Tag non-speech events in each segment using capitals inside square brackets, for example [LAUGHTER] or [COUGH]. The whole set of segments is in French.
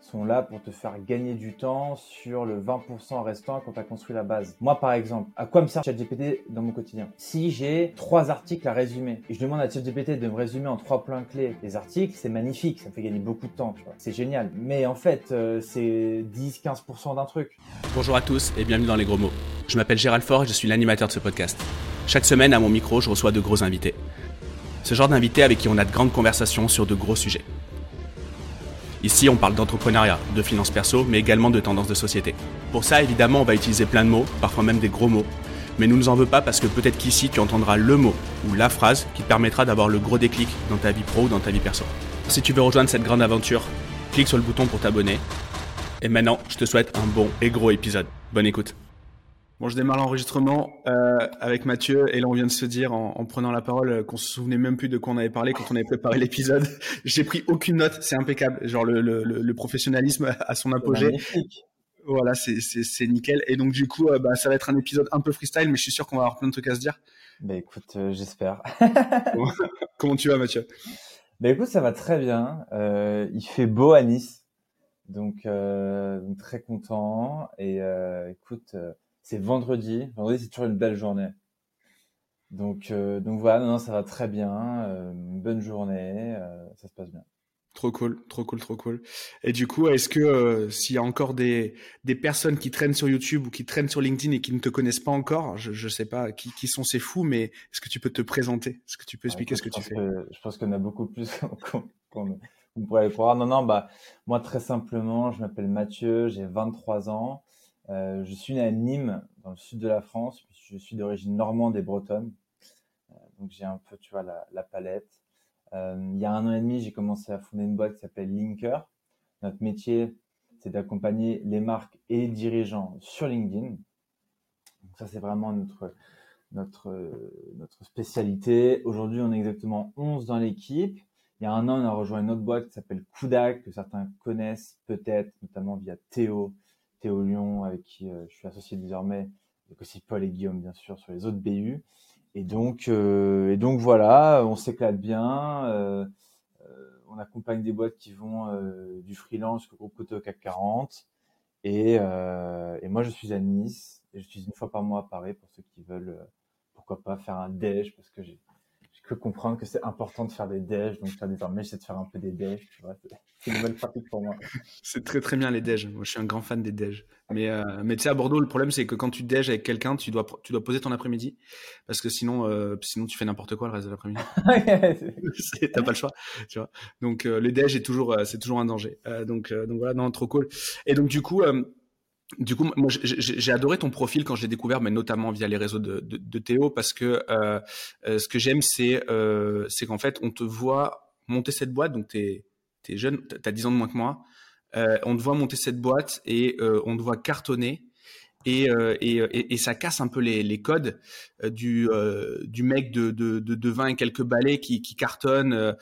sont là pour te faire gagner du temps sur le 20% restant quand tu as construit la base. Moi, par exemple, à quoi me sert ChatGPT dans mon quotidien? Si j'ai trois articles à résumer et je demande à ChatGPT de me résumer en trois points clés les articles, c'est magnifique, ça me fait gagner beaucoup de temps. C'est génial. Mais en fait, euh, c'est 10-15% d'un truc. Bonjour à tous et bienvenue dans les gros mots. Je m'appelle Gérald Faure et je suis l'animateur de ce podcast. Chaque semaine, à mon micro, je reçois de gros invités. Ce genre d'invités avec qui on a de grandes conversations sur de gros sujets. Ici, on parle d'entrepreneuriat, de finances perso, mais également de tendances de société. Pour ça, évidemment, on va utiliser plein de mots, parfois même des gros mots. Mais nous ne nous en veux pas parce que peut-être qu'ici, tu entendras le mot ou la phrase qui te permettra d'avoir le gros déclic dans ta vie pro ou dans ta vie perso. Si tu veux rejoindre cette grande aventure, clique sur le bouton pour t'abonner. Et maintenant, je te souhaite un bon et gros épisode. Bonne écoute. Bon, je démarre l'enregistrement euh, avec Mathieu et là on vient de se dire en, en prenant la parole euh, qu'on se souvenait même plus de quoi on avait parlé quand on avait préparé l'épisode. [LAUGHS] J'ai pris aucune note, c'est impeccable. Genre le, le, le, professionnalisme à son apogée. Voilà, c'est nickel. Et donc du coup, euh, bah, ça va être un épisode un peu freestyle, mais je suis sûr qu'on va avoir plein de trucs à se dire. Bah écoute, euh, j'espère. Comment [LAUGHS] tu vas, Mathieu? Bah écoute, ça va très bien. Euh, il fait beau à Nice, donc, donc très content. Et écoute c'est vendredi. Vendredi, c'est toujours une belle journée. Donc, euh, donc voilà, non, ça va très bien. Euh, bonne journée, euh, ça se passe bien. Trop cool, trop cool, trop cool. Et du coup, est-ce que s'il y a encore des, des personnes qui traînent sur YouTube ou qui traînent sur LinkedIn et qui ne te connaissent pas encore, je ne sais pas qui, qui sont ces fous, mais est-ce que tu peux te présenter? Est-ce que tu peux expliquer ce que tu fais? Je pense qu'on a beaucoup plus [LAUGHS] qu'on pourrait aller croire. Non, non, bah, moi, très simplement, je m'appelle Mathieu, j'ai 23 ans. Euh, je suis né à Nîmes, dans le sud de la France. Je suis d'origine normande et bretonne. Euh, donc j'ai un peu, tu vois, la, la palette. Euh, il y a un an et demi, j'ai commencé à fonder une boîte qui s'appelle Linker. Notre métier, c'est d'accompagner les marques et les dirigeants sur LinkedIn. Donc ça, c'est vraiment notre, notre, notre spécialité. Aujourd'hui, on est exactement 11 dans l'équipe. Il y a un an, on a rejoint une autre boîte qui s'appelle Kudak, que certains connaissent peut-être, notamment via Théo, Théo Lyon, avec qui euh, je suis associé désormais, avec aussi Paul et Guillaume, bien sûr, sur les autres BU. Et donc, euh, et donc voilà, on s'éclate bien. Euh, on accompagne des boîtes qui vont du freelance jusqu'au groupe côté au CAC 40. Et, et, moi, je suis à Nice et je suis une fois par mois à Paris pour ceux qui veulent, pourquoi pas, faire un déj parce que j'ai peux comprendre que c'est important de faire des déj. Donc, désormais, j'essaie de faire un peu des déj. C'est une nouvelle pratique pour moi. [LAUGHS] c'est très, très bien les déj. Moi, je suis un grand fan des déj. Mais, euh, mais tu sais, à Bordeaux, le problème, c'est que quand tu déj avec quelqu'un, tu dois, tu dois poser ton après-midi. Parce que sinon, euh, sinon, tu fais n'importe quoi le reste de l'après-midi. [LAUGHS] [LAUGHS] T'as pas le choix. Tu vois. Donc, euh, les déj, c'est toujours, c'est toujours un danger. donc, donc voilà, non, trop cool. Et donc, du coup, du coup, moi, j'ai adoré ton profil quand je l'ai découvert, mais notamment via les réseaux de, Théo, parce que euh, euh ce que j'aime, c'est euh, qu'en fait, on te voit monter cette boîte, donc tu es, jeune, tu as 10 ans de moins que moi, euh, on te voit monter cette boîte et euh, on te voit cartonner. Et, euh, et, et, ça casse un peu les, codes du, du mec de, de, de, de 20 et quelques balais qui, qui cartonne.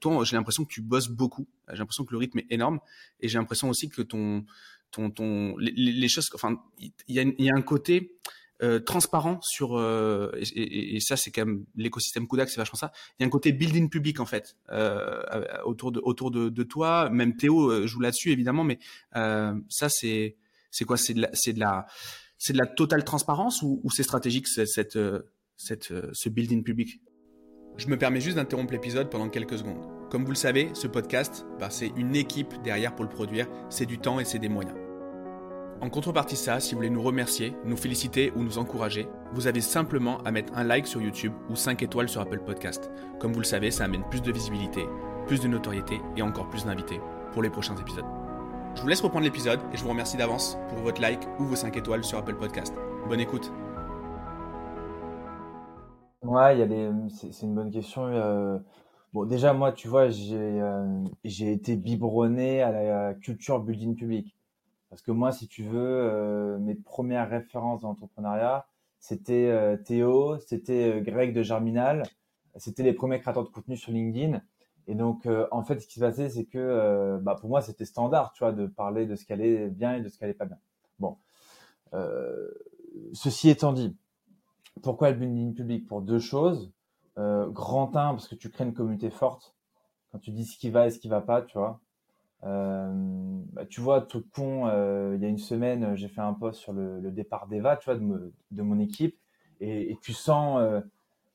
toi, j'ai l'impression que tu bosses beaucoup. J'ai l'impression que le rythme est énorme. Et j'ai l'impression aussi que ton, ton, ton, les, choses, enfin, il y a, y a, un côté euh, transparent sur, euh, et, et, ça c'est quand même l'écosystème Kudak, c'est vachement ça. Il y a un côté building public en fait euh, autour de autour de, de, toi. Même Théo euh, joue là-dessus évidemment, mais euh, ça c'est c'est quoi? C'est de la c'est de la c'est de la totale transparence ou, ou c'est stratégique cette cette, cette ce building public? Je me permets juste d'interrompre l'épisode pendant quelques secondes. Comme vous le savez, ce podcast, bah, c'est une équipe derrière pour le produire, c'est du temps et c'est des moyens. En contrepartie de ça, si vous voulez nous remercier, nous féliciter ou nous encourager, vous avez simplement à mettre un like sur YouTube ou 5 étoiles sur Apple Podcast. Comme vous le savez, ça amène plus de visibilité, plus de notoriété et encore plus d'invités pour les prochains épisodes. Je vous laisse reprendre l'épisode et je vous remercie d'avance pour votre like ou vos 5 étoiles sur Apple Podcast. Bonne écoute. Ouais, c'est une bonne question. Euh, Bon, déjà, moi, tu vois, j'ai euh, j'ai été biberonné à la culture building public. Parce que moi, si tu veux, euh, mes premières références d'entrepreneuriat, c'était euh, Théo, c'était Greg de Germinal, c'était les premiers créateurs de contenu sur LinkedIn. Et donc, en fait, ce qui se passait, c'est que bah, pour moi, c'était standard, tu vois, de parler de ce qui allait bien et de ce qui allait pas bien. Bon, ceci étant dit, pourquoi le building public? Pour deux choses. Euh, grand 1 parce que tu crées une communauté forte quand tu dis ce qui va et ce qui va pas, tu vois. Euh, bah, tu vois, tout con, euh, il y a une semaine, j'ai fait un post sur le, départ d'Eva, tu vois, de, de, mon équipe. Et, tu sens,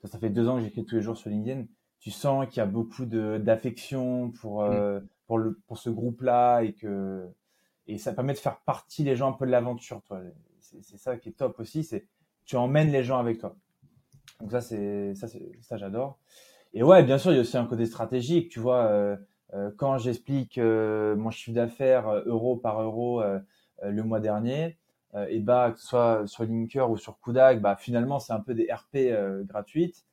ça, fait deux ans que j'écris tous les jours sur LinkedIn, tu sens qu'il y a beaucoup d'affection pour, mm. pour, le, pour ce groupe-là et que et ça permet de faire partie les gens un peu de l'aventure, toi. C'est ça qui est top aussi, c'est tu emmènes les gens avec toi. Donc ça, c'est ça, ça j'adore. Et ouais, bien sûr, il y a aussi un côté stratégique. Tu vois, euh, euh, quand j'explique euh, mon chiffre d'affaires euro par euro le mois dernier, et bah que ce soit sur Linker ou sur Kudak, bah finalement c'est un peu des RP gratuites.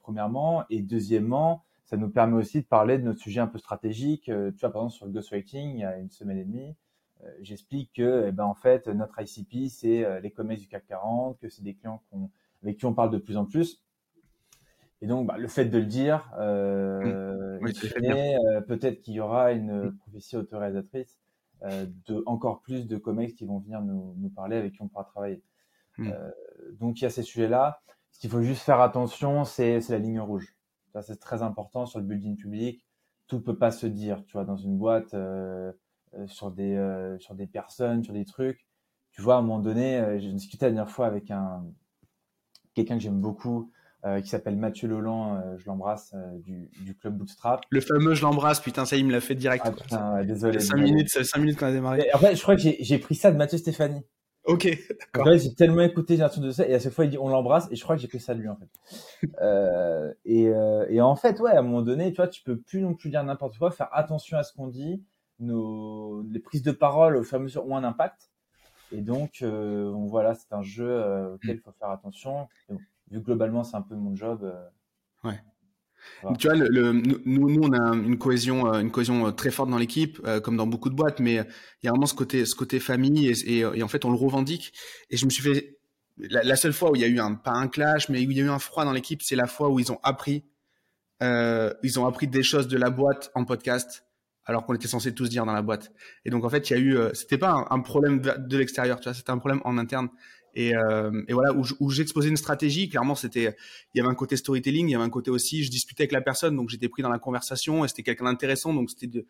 premièrement, et deuxièmement, ça nous permet aussi de parler de nos sujets un peu stratégiques. tu vois, par exemple sur le ghostwriting, il y a une semaine et demie, j'explique que, eh ben en fait, notre ICP c'est les commerces du CAC 40, que c'est des clients avec qui on parle de plus en plus et donc, bah, le fait de le dire, euh, mmh. euh, peut-être qu'il y aura une mmh. prophétie autorisatrice euh, de encore plus de comex qui vont venir nous, nous, parler, avec qui on pourra travailler. Mmh. Euh, donc, il y a ces sujets-là. Ce qu'il faut juste faire attention, c'est la ligne rouge. Ça, c'est très important sur le building public. Tout peut pas se dire, tu vois, dans une boîte, euh, euh, sur des sur des personnes, sur des trucs. Tu vois, à un moment donné, j'ai discuté la dernière fois avec un quelqu'un que j'aime beaucoup, euh, qui s'appelle Mathieu Leland, euh, je l'embrasse, euh, du, du, club Bootstrap. Le fameux je l'embrasse, putain, ça il me l'a fait direct. Ah, putain, désolé. 5 minutes, 5 minutes quand on a démarré. en fait, je crois que j'ai pris ça de Mathieu Stéphanie. Ok, d'accord. En fait, j'ai tellement écouté j'ai de ça, et à chaque fois il dit on l'embrasse, et je crois que j'ai pris ça de lui en fait. euh, et, et en fait, ouais, à un moment donné, tu vois, tu peux plus non plus dire n'importe quoi, faire attention à ce qu'on dit. Nos, les prises de parole au fur et à mesure ont un impact. Et donc, euh, voilà, c'est un jeu auquel il faut faire attention vu globalement c'est un peu mon job. Euh, ouais. Tu vois, le, nous, nous, on a une cohésion, euh, une cohésion euh, très forte dans l'équipe, comme dans beaucoup de boîtes, mais il y a vraiment ce côté, ce côté famille, et, et, en fait, on le revendique. Et je me suis fait, la, seule fois où il y a eu un, pas un clash, mais où il y a eu un froid dans l'équipe, c'est la fois où ils ont appris, euh, ils ont appris des choses de la boîte en podcast, alors qu'on était censé tous dire dans la boîte. Et donc, en fait, il y a eu, c'était pas un, problème de l'extérieur, tu vois, c'était un problème en interne. Et, euh, et, voilà où, j'exposais une stratégie clairement c'était il y avait un côté storytelling il y avait un côté aussi je discutais avec la personne donc j'étais pris dans la conversation et c'était quelqu'un d'intéressant donc c'était de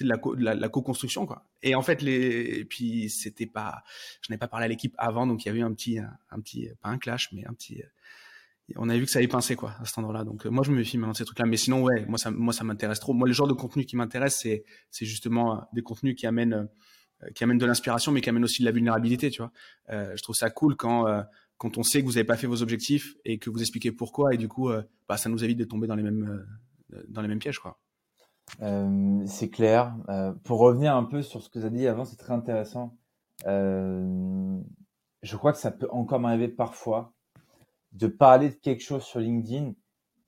la, de la, co-construction quoi et en fait les et puis c'était pas je n'avais pas parlé à l'équipe avant donc il y avait un petit un, petit pas un clash mais un petit on avait vu que ça allait pincer quoi à cet endroit-là donc moi je me méfie maintenant de ces trucs là mais sinon ouais moi ça moi ça m'intéresse trop moi le genre de contenu qui m'intéresse c'est c'est justement des contenus qui amènent euh, qui amène de l'inspiration, mais qui amène aussi de la vulnérabilité, tu vois. Euh, je trouve ça cool quand euh, quand on sait que vous n'avez pas fait vos objectifs et que vous expliquez pourquoi, et du coup, bah, ça nous évite de tomber dans les mêmes dans les mêmes pièges, quoi. c'est clair. pour revenir un peu sur ce que vous avez dit avant, c'est très intéressant. je crois que ça peut encore m'arriver parfois de parler de quelque chose sur LinkedIn,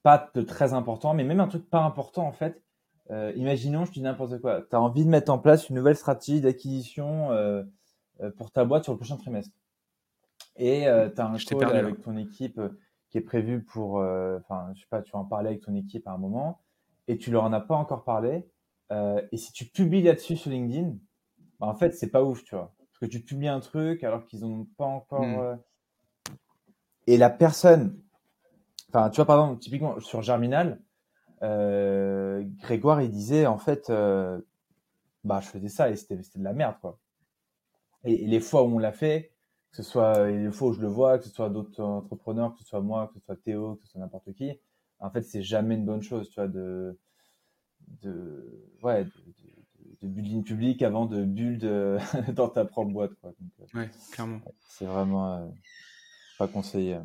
pas de très important, mais même un truc pas important en fait, euh, imaginons, je dis n'importe quoi, tu as envie de mettre en place une nouvelle stratégie d'acquisition euh, euh, pour ta boîte sur le prochain trimestre. Et euh, tu as un call avec ton équipe qui est prévu pour, enfin, je sais pas, tu vas en parler avec ton équipe à un moment et tu leur en as pas encore parlé. et si tu publies là-dessus sur LinkedIn, bah, en fait, c'est pas ouf, tu vois. Parce que tu publies un truc alors qu'ils ont pas encore. Hmm. Et la personne, enfin, tu vois, par exemple, typiquement sur Germinal, euh, Grégoire, il disait en fait, euh, bah je faisais ça et c'était de la merde quoi. Et, les fois où on l'a fait, que ce soit les fois où je le vois, que ce soit d'autres entrepreneurs, que ce soit moi, que ce soit Théo, que ce soit n'importe qui, en fait c'est jamais une bonne chose, tu vois, de de ouais de, de, building public avant de build [LAUGHS] dans ta propre boîte quoi. Donc, euh, ouais, clairement. C'est vraiment pas conseillé.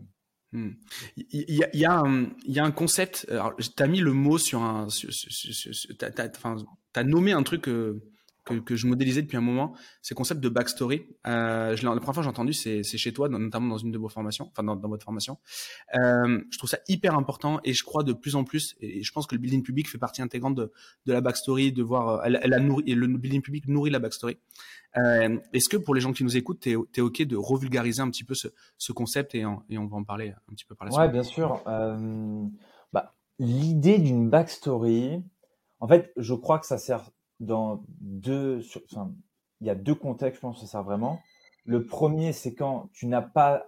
Hmm. Il y, a, il, y a y a un concept. Alors, t'as mis le mot sur un. T'as as, nommé un truc euh, que, que, je modélisais depuis un moment. C'est le concept de backstory. Euh, je, la première fois que j'ai entendu, c'est chez toi, notamment dans une de vos formations, enfin dans, dans votre formation. Euh, je trouve ça hyper important et je crois de plus en plus. Et je pense que le building public fait partie intégrante de, de la backstory, de voir. Euh, elle, elle a nourri, et le building public nourrit la backstory. Euh, Est-ce que pour les gens qui nous écoutent, tu es, OK de revulgariser un petit peu ce, ce concept et, et, on va en parler un petit peu par la suite? Ouais, bien sûr. Euh, bah, L'idée d'une backstory, en fait, je crois que ça sert dans deux. Enfin, il y a deux contextes, je pense que ça sert vraiment. Le premier, c'est quand tu n'as pas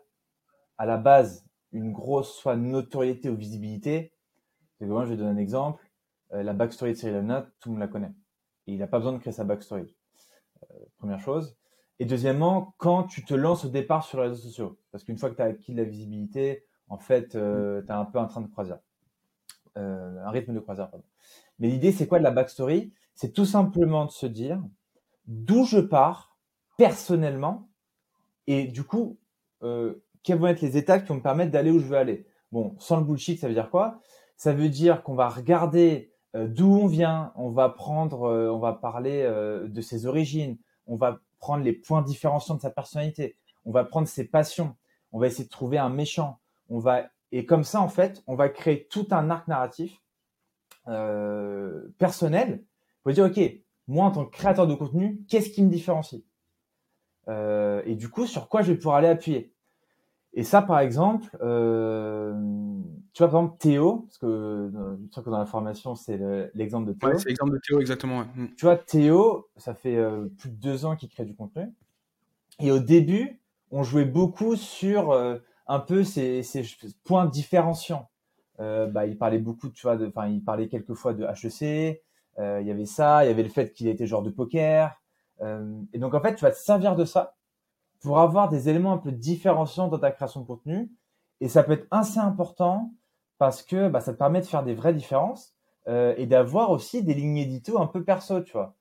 à la base une grosse soit notoriété ou visibilité. moi, je vais donner un exemple. Euh, la backstory de Cyril Hanouna, tout le monde la connaît. Il n'a pas besoin de créer sa backstory. Euh, première chose. Et deuxièmement, quand tu te lances au départ sur les réseaux sociaux. Parce qu'une fois que tu as acquis de la visibilité, en fait, euh, tu as un peu un train de croisière. un rythme de croisière, pardon. Mais l'idée, c'est quoi de la backstory? C'est tout simplement de se dire d'où je pars personnellement et du coup, quelles vont être les étapes qui vont me permettre d'aller où je veux aller. Bon, sans le bullshit, ça veut dire quoi? Ça veut dire qu'on va regarder euh, d'où on vient, on va prendre, euh, on va parler euh, de ses origines, on va prendre les points différenciants de sa personnalité, on va prendre ses passions, on va essayer de trouver un méchant, on va et comme ça en fait, on va créer tout un arc narratif personnel pour dire ok, moi en tant que créateur de contenu, qu'est-ce qui me différencie? Et du coup, sur quoi je vais pouvoir aller appuyer? Et ça, par exemple, euh, tu vois, par exemple, Théo, parce que je crois que dans la formation, c'est l'exemple de Théo. Ouais, c'est l'exemple de Théo, exactement. Mm. Tu vois, Théo, ça fait euh, plus de deux ans qu'il crée du contenu. Et au début, on jouait beaucoup sur euh, un peu ces, ces, points différenciants. Euh, bah, il parlait beaucoup, tu vois, enfin, il parlait quelquefois de HEC. Euh, il y avait ça, il y avait le fait qu'il était genre de poker. et donc, en fait, tu vas te servir de ça pour avoir des éléments un peu différenciants dans ta création de contenu. Et ça peut être assez important parce que bah, ça te permet de faire des vraies différences euh, et d'avoir aussi des lignes édito un peu perso, tu vois.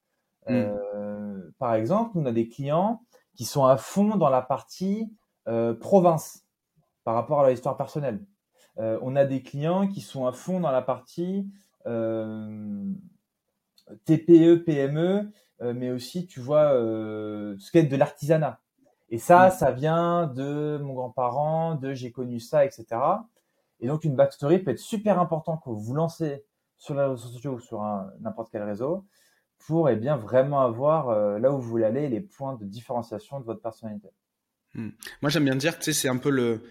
Mm. Euh, par exemple, on a des clients qui sont à fond dans la partie euh, province par rapport à leur histoire personnelle. Euh, on a des clients qui sont à fond dans la partie euh, TPE, PME, euh, mais aussi, tu vois, ce qu'est de l'artisanat. Et ça, mm. ça vient de mon grand-parent, de j'ai connu ça, etc. Et donc, une backstory peut être super important quand vous lancez sur les réseaux sociaux ou sur n'importe quel réseau pour eh bien, vraiment avoir euh, là où vous voulez aller les points de différenciation de votre personnalité. Mm. Moi, j'aime bien dire que c'est un peu le,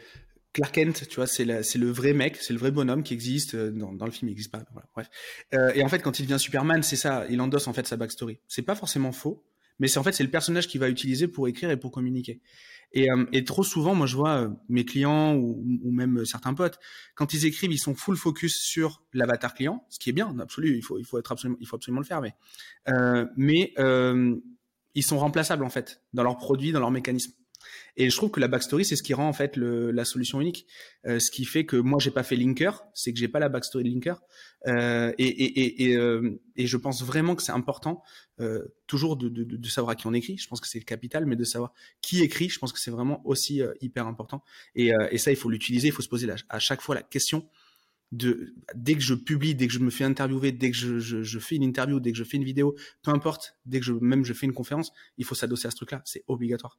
Clark Kent, tu vois, c'est le vrai mec, c'est le vrai bonhomme qui existe euh, dans, dans le film, il n'existe pas. Voilà, bref. Euh, et en fait, quand il devient Superman, c'est ça, il endosse en fait sa backstory. C'est pas forcément faux, mais c'est en fait c'est le personnage qui va utiliser pour écrire et pour communiquer. Et, euh, et trop souvent, moi je vois euh, mes clients ou, ou, même certains potes, quand ils écrivent, ils sont full focus sur l'avatar client, ce qui est bien, absolu, il faut il faut être absolument il faut absolument le faire, mais euh, mais euh, ils sont remplaçables en fait dans leurs produits, dans leurs mécanismes. Et je trouve que la backstory, c'est ce qui rend en fait le, la solution unique. Euh, ce qui fait que moi, j'ai pas fait linker, c'est que j'ai pas la backstory de linker. Euh, et, et, et, euh, et, je pense vraiment que c'est important euh, toujours de, de, de, savoir à qui on écrit. Je pense que c'est le capital, mais de savoir qui écrit, je pense que c'est vraiment aussi euh, hyper important. Et, et, ça, il faut l'utiliser. Il faut se poser à chaque fois la question de dès que je publie, dès que je me fais interviewer, dès que je, je, je, fais une interview, dès que je fais une vidéo, peu importe, dès que je même je fais une conférence, il faut s'adosser à ce truc-là. C'est obligatoire.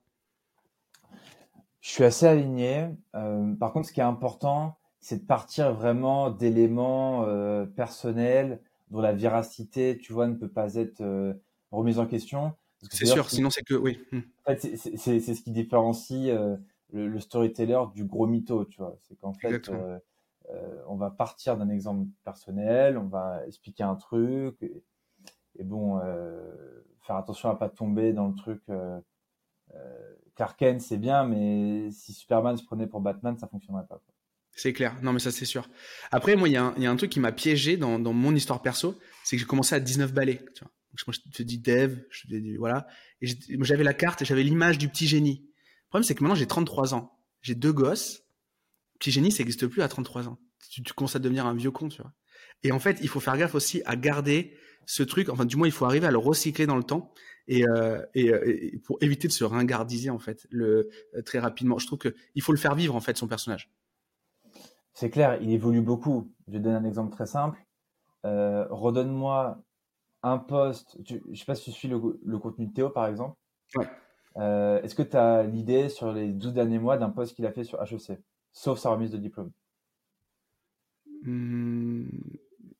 Je suis assez aligné. Euh, par contre, ce qui est important, c'est de partir vraiment d'éléments euh, personnels dont la véracité, tu vois, ne peut pas être euh, remise en question. C'est sûr, sinon c'est que oui. Hmm. En fait, c'est ce qui différencie euh, le, le, storyteller du gros mytho, tu vois. C'est qu'en fait, euh, euh, on va partir d'un exemple personnel, on va expliquer un truc, et, et bon, faire attention à pas tomber dans le truc euh, Clark Kent, c'est bien, mais si Superman se prenait pour Batman, ça fonctionnerait pas. C'est clair. Non, mais ça, c'est sûr. Après, moi, il y, a un truc qui m'a piégé dans, mon histoire perso, c'est que j'ai commencé à 19 balais. Moi, je te dis dev, je te dis, voilà. Et j'avais la carte et j'avais l'image du petit génie. Le problème, c'est que maintenant, j'ai 33 ans. J'ai deux gosses. Petit génie, ça n'existe plus à 33 ans. Tu, tu, commences à devenir un vieux con, tu vois. Et en fait, il faut faire gaffe aussi à garder ce truc. Enfin, du moins, il faut arriver à le recycler dans le temps et, euh, et, et, pour éviter de se ringardiser en fait le euh, très rapidement. Je trouve que il faut le faire vivre en fait son personnage. C'est clair, il évolue beaucoup. Je vais donner un exemple très simple. Euh, redonne-moi un poste. Je je sais pas si tu suis le, le contenu de Théo par exemple. Ouais. Euh, Est-ce que tu as l'idée sur les 12 derniers mois d'un poste qu'il a fait sur HEC, sauf sa remise de diplôme? Mmh...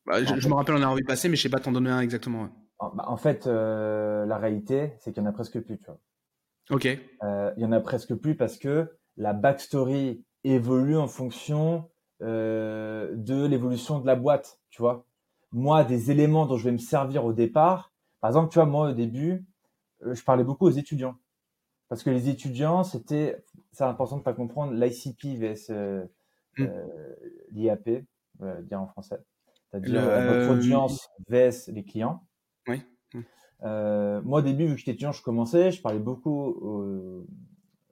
bah, Je, je me rappelle en avoir vu passer, mais je sais pas t'en donner un exactement. Ouais. Bah, en fait, euh, la réalité, c'est qu'il y en a presque plus, tu vois. Ok. Euh, il y en a presque plus parce que la backstory évolue en fonction euh, de l'évolution de la boîte, tu vois. Moi, des éléments dont je vais me servir au départ, par exemple, tu vois, moi au début, euh, je parlais beaucoup aux étudiants parce que les étudiants, c'était, c'est important de pas comprendre l'ICP vs l'IAP, dire en français, c'est-à-dire notre audience vs les clients. Oui. moi, au début, vu que j'étais étudiant, je commençais, je parlais beaucoup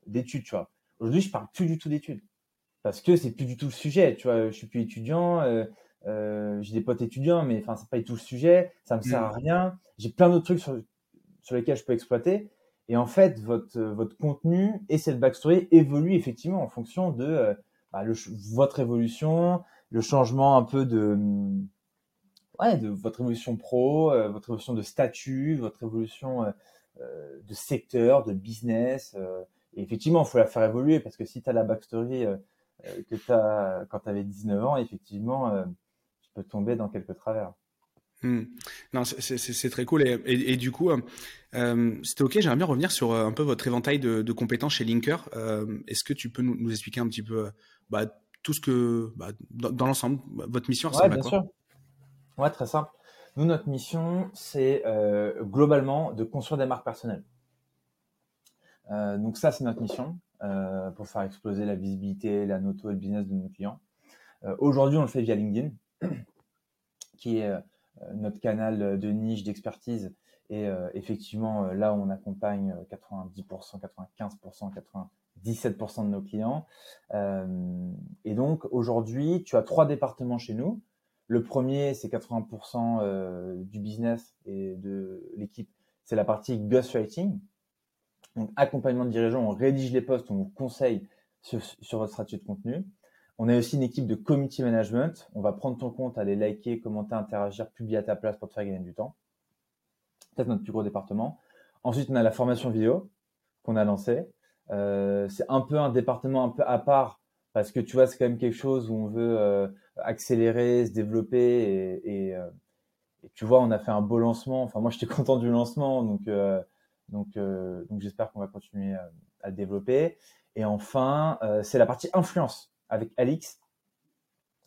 d'études, tu vois. Aujourd'hui, je parle plus du tout d'études parce que c'est plus du tout le sujet. Tu vois, je suis plus étudiant. Euh, euh, j'ai des potes étudiants, mais enfin, c'est pas du tout le sujet. Ça me sert à mm. rien. J'ai plein d'autres trucs sur, sur lesquels je peux exploiter. Et en fait, votre, votre contenu et cette backstory évoluent effectivement en fonction de euh, bah, le, votre évolution, le changement un peu de, ouais, de votre évolution pro, euh, votre évolution de statut, votre évolution euh, de secteur, de business. et effectivement, il faut la faire évoluer parce que si tu as la backstory que tu as quand tu avais 19 ans, effectivement, tu peux tomber dans quelques travers. Hmm. Non, c'est très cool. Et, du coup, euh, euh c'était OK. J'aimerais bien revenir sur euh, un peu votre éventail de, compétences chez Linker. Euh, Est-ce que tu peux nous, nous, expliquer un petit peu euh, bah, tout ce que, bah, dans, dans l'ensemble, votre mission Ouais, bien sûr. Ouais, très simple. Nous, notre mission, c'est globalement de construire des marques personnelles. donc ça, c'est notre mission pour faire exploser la visibilité, la noto et le business de nos clients. Aujourd'hui, on le fait via LinkedIn, [CLEARS THROAT] qui est euh, notre canal de niche d'expertise. Et euh, effectivement, euh, là, on accompagne 90%, 95%, 97% de nos clients. et donc, aujourd'hui, tu as trois départements chez nous. Le premier, c'est 80% du business et de l'équipe. C'est la partie ghostwriting. Donc, accompagnement de dirigeants, on rédige les posts, on vous conseille sur, sur votre stratégie de contenu. On a aussi une équipe de community management. On va prendre ton compte, aller liker, commenter, interagir, publier à ta place pour te faire gagner du temps. C'est notre plus gros département. Ensuite, on a la formation vidéo qu'on a lancée. Euh, c'est un peu un département un peu à part parce que tu vois, c'est quand même quelque chose où on veut euh, accélérer, se développer et, euh, et, tu vois, on a fait un beau lancement. Enfin, moi, [LAUGHS] j'étais content du lancement, donc donc donc j'espère qu'on va continuer à le développer. Et enfin, c'est la partie influence avec Alix.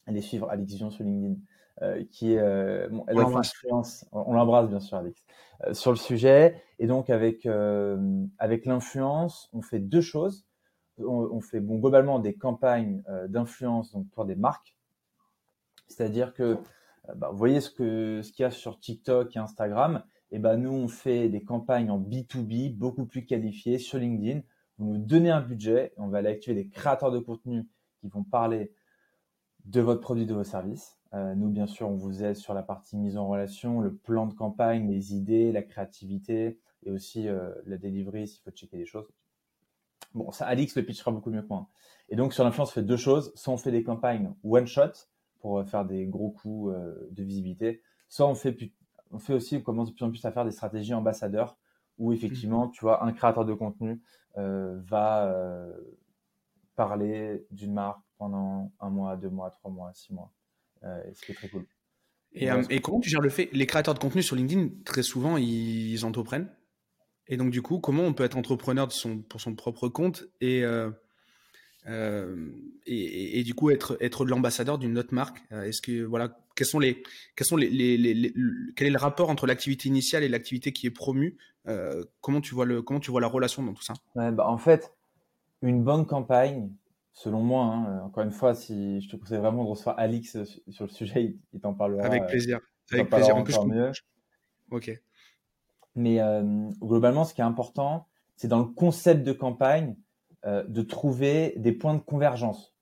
Allez suivre Alix Vision sur LinkedIn. Euh, qui est, euh, elle a influence, on l'embrasse bien sûr Alix, euh, sur le sujet. Et donc avec avec l'influence, on fait deux choses. On, fait bon globalement des campagnes d'influence donc pour des marques. C'est-à-dire que bah, vous voyez ce que ce qu'il y a sur TikTok et Instagram. Et ben nous on fait des campagnes en B2B beaucoup plus qualifiées sur LinkedIn. Vous nous donnez un budget, on va aller activer des créateurs de contenu qui vont parler de votre produit, de vos services. Euh, nous, bien sûr, on vous aide sur la partie mise en relation, le plan de campagne, les idées, la créativité et aussi euh, la delivery s'il faut checker des choses. Bon, ça, Alix le pitchera beaucoup mieux que moi. Et donc, sur l'influence, on fait deux choses. Soit on fait des campagnes one shot pour euh, faire des gros coups de visibilité, soit on fait, on fait aussi, on commence de plus en plus à faire des stratégies ambassadeurs où effectivement, tu vois, un créateur de contenu va parler d'une marque pendant un mois, deux mois, trois mois, six mois. Euh, ce qui est très cool. Et, euh, et, comment tu gères le fait Les créateurs de contenu sur LinkedIn, très souvent, ils, entreprennent. Et donc, du coup, comment on peut être entrepreneur de son, pour son propre compte et, euh, et, et, du coup être, être l'ambassadeur d'une autre marque? Est-ce que voilà, quels sont les, quels sont les, les, quel est le rapport entre l'activité initiale et l'activité qui est promue? Comment tu vois le, comment tu vois la relation dans tout ça? Ouais, bah, En fait, une bonne campagne, selon moi, hein, euh, encore une fois, si je te conseille vraiment de recevoir Alix euh, sur le sujet, il, t'en parlera. Avec plaisir. Avec plaisir. En plus, mieux. Ok. Mais euh, globalement, ce qui est important, c'est dans le concept de campagne de trouver des points de convergence.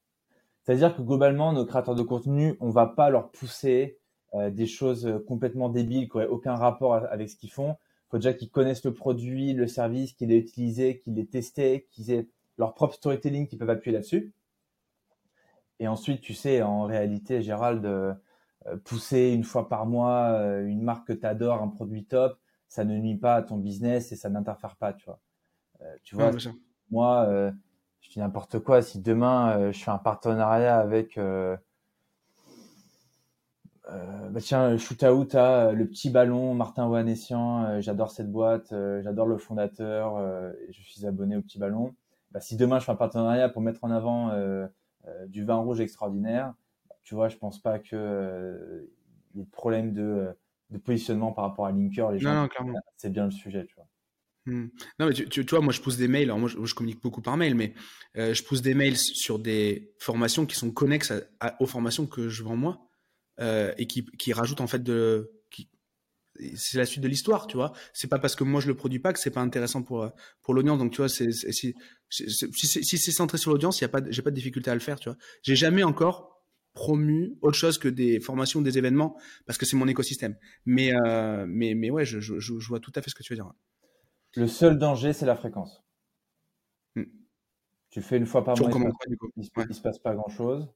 C'est-à-dire que globalement, nos créateurs de contenu, on va pas leur pousser des choses complètement débiles qui n'auraient aucun rapport avec ce qu'ils font. Il faut déjà qu'ils connaissent le produit, le service, qu'ils l'aient utilisé, qu'ils l'aient testé, qu'ils aient leur propre storytelling qui peuvent appuyer là-dessus. Et ensuite, tu sais, en réalité, Gérald, euh, pousser une fois par mois euh, une marque que tu adores, un produit top, ça ne nuit pas à ton business et ça n'interfère pas, tu vois. Euh, tu vois, moi, je dis n'importe quoi. Si demain, je fais un partenariat avec, bah tiens, shoot out à le petit ballon, Martin Ouanessian, j'adore cette boîte, j'adore le fondateur, je suis abonné au petit ballon bah, si demain je fais un partenariat pour mettre en avant euh, euh, du vin rouge extraordinaire, tu vois, je pense pas que euh, de problème de, de, positionnement par rapport à Linker. Les gens, c'est bien le sujet, tu vois. Hmm. Non, mais tu, tu, vois, moi je pousse des mails. Alors moi je, communique beaucoup par mail, mais je pousse des mails sur des formations qui sont connexes aux formations que je vends moi euh, et qui, qui rajoutent en fait de. C'est la suite de l'histoire, tu vois. C'est pas parce que moi je le produis pas que c'est pas intéressant pour pour l'audience. Donc tu vois, c'est si si c'est centré sur l'audience, il y a pas j'ai pas de difficulté à le faire, tu vois. J'ai jamais encore promu autre chose que des formations, des événements, parce que c'est mon écosystème. Mais euh, mais mais ouais, je, je, je, vois tout à fait ce que tu veux dire. Le seul danger, c'est la fréquence. Hmm. Tu fais une fois par mois, il, se, se passe pas grand chose.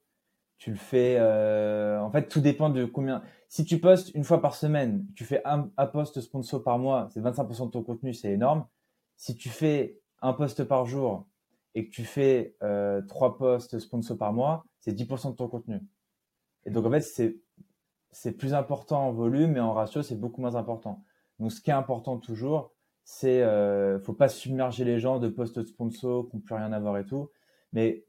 Tu le fais. Euh, en fait, tout dépend de combien. Si tu postes une fois par semaine, tu fais un, post sponsor par mois, c'est 25% de ton contenu, c'est énorme. Si tu fais un post par jour et que tu fais euh, trois posts sponsor par mois, c'est 10% de ton contenu. Et donc, en fait, c'est, plus important en volume, mais en ratio, c'est beaucoup moins important. Donc, ce qui est important toujours, c'est, euh, faut pas submerger les gens de posts sponsor qui n'ont plus rien à voir et tout. Mais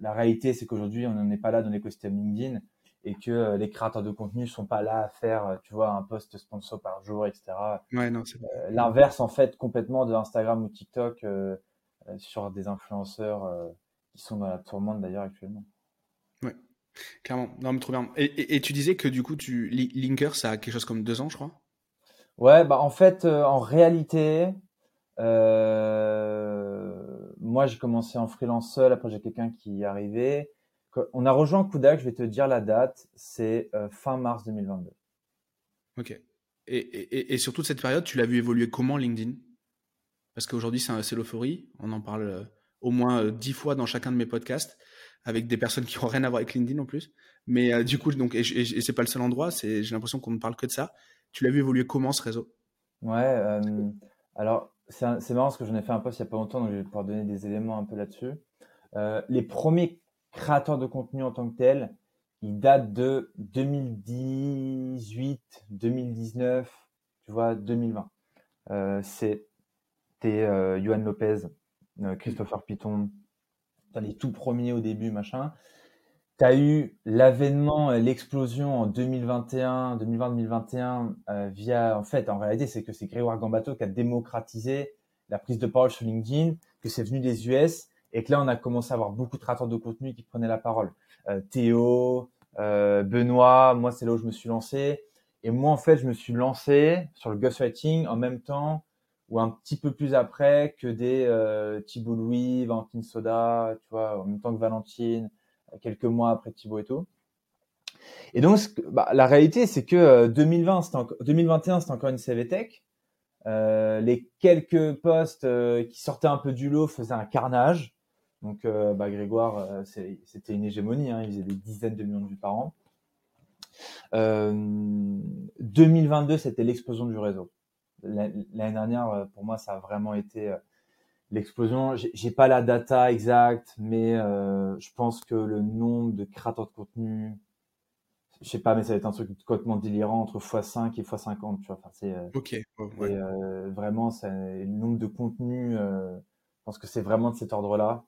la réalité, c'est qu'aujourd'hui, on n'en est pas là dans l'écosystème LinkedIn et que euh, les créateurs de contenu sont pas là à faire, euh, tu vois, un post sponsor par jour, etc. Ouais, non, euh, L'inverse, en fait, complètement de Instagram ou TikTok sur des influenceurs qui sont dans la tourmente d'ailleurs actuellement. Ouais, clairement. Non, mais trop bien. Et, tu disais que du coup, tu Linker, ça a quelque chose comme deux ans, je crois? Ouais, bah en fait, en réalité, euh, moi, j'ai commencé en freelance seul. Après, j'ai quelqu'un qui est arrivé. On a rejoint Kudak. Je vais te dire la date. C'est euh, fin mars 2022. Ok. Et, et, et, sur toute cette période, tu l'as vu évoluer comment LinkedIn? Parce qu'aujourd'hui, c'est l'euphorie. On en parle euh, au moins dix fois dans chacun de mes podcasts avec des personnes qui n'ont rien à voir avec LinkedIn en plus. Mais du coup, donc, et, et c'est pas le seul endroit. J'ai l'impression qu'on ne parle que de ça. Tu l'as vu évoluer comment ce réseau? Ouais. alors, c'est marrant parce que j'en ai fait un post il n'y a pas longtemps, donc je vais pouvoir donner des éléments un peu là-dessus. Euh, les premiers créateurs de contenu en tant que tels, ils datent de 2018, 2019, tu vois, 2020. Euh, C'était euh, Lopez, euh, Christopher Piton, les tout premiers au début, machin. Tu as eu l'avènement, l'explosion en 2021, 2020-2021 euh, via, en fait, en réalité, c'est que c'est Grégoire Gambato qui a démocratisé la prise de parole sur LinkedIn, que c'est venu des US et que là, on a commencé à avoir beaucoup de créateurs de contenu qui prenaient la parole. Euh, Théo, euh, Benoît, moi, c'est là où je me suis lancé. Et moi, en fait, je me suis lancé sur le ghostwriting en même temps ou un petit peu plus après que des euh, Thibault Louis, Valentine Soda, tu vois, en même temps que Valentine, quelques mois après Thibaut et tout. Et donc, bah, la réalité, c'est que 2020, euh, 2021, c'était encore une CVTech. Euh, les quelques postes euh, qui sortaient un peu du lot faisaient un carnage. Donc, euh, bah, Grégoire, c'était une hégémonie. Hein, il faisait des dizaines de millions de vues par an. 2022, c'était l'explosion du réseau. L'année dernière, pour moi, ça a vraiment été l'explosion. J'ai pas la data exacte, mais euh, je pense que le nombre de créateurs de contenu, je sais pas, mais ça va être un truc complètement délirant entre x5 et x50, tu vois. Enfin, c'est euh, euh, vraiment, c'est le nombre de contenus. Euh, je pense que c'est vraiment de cet ordre-là.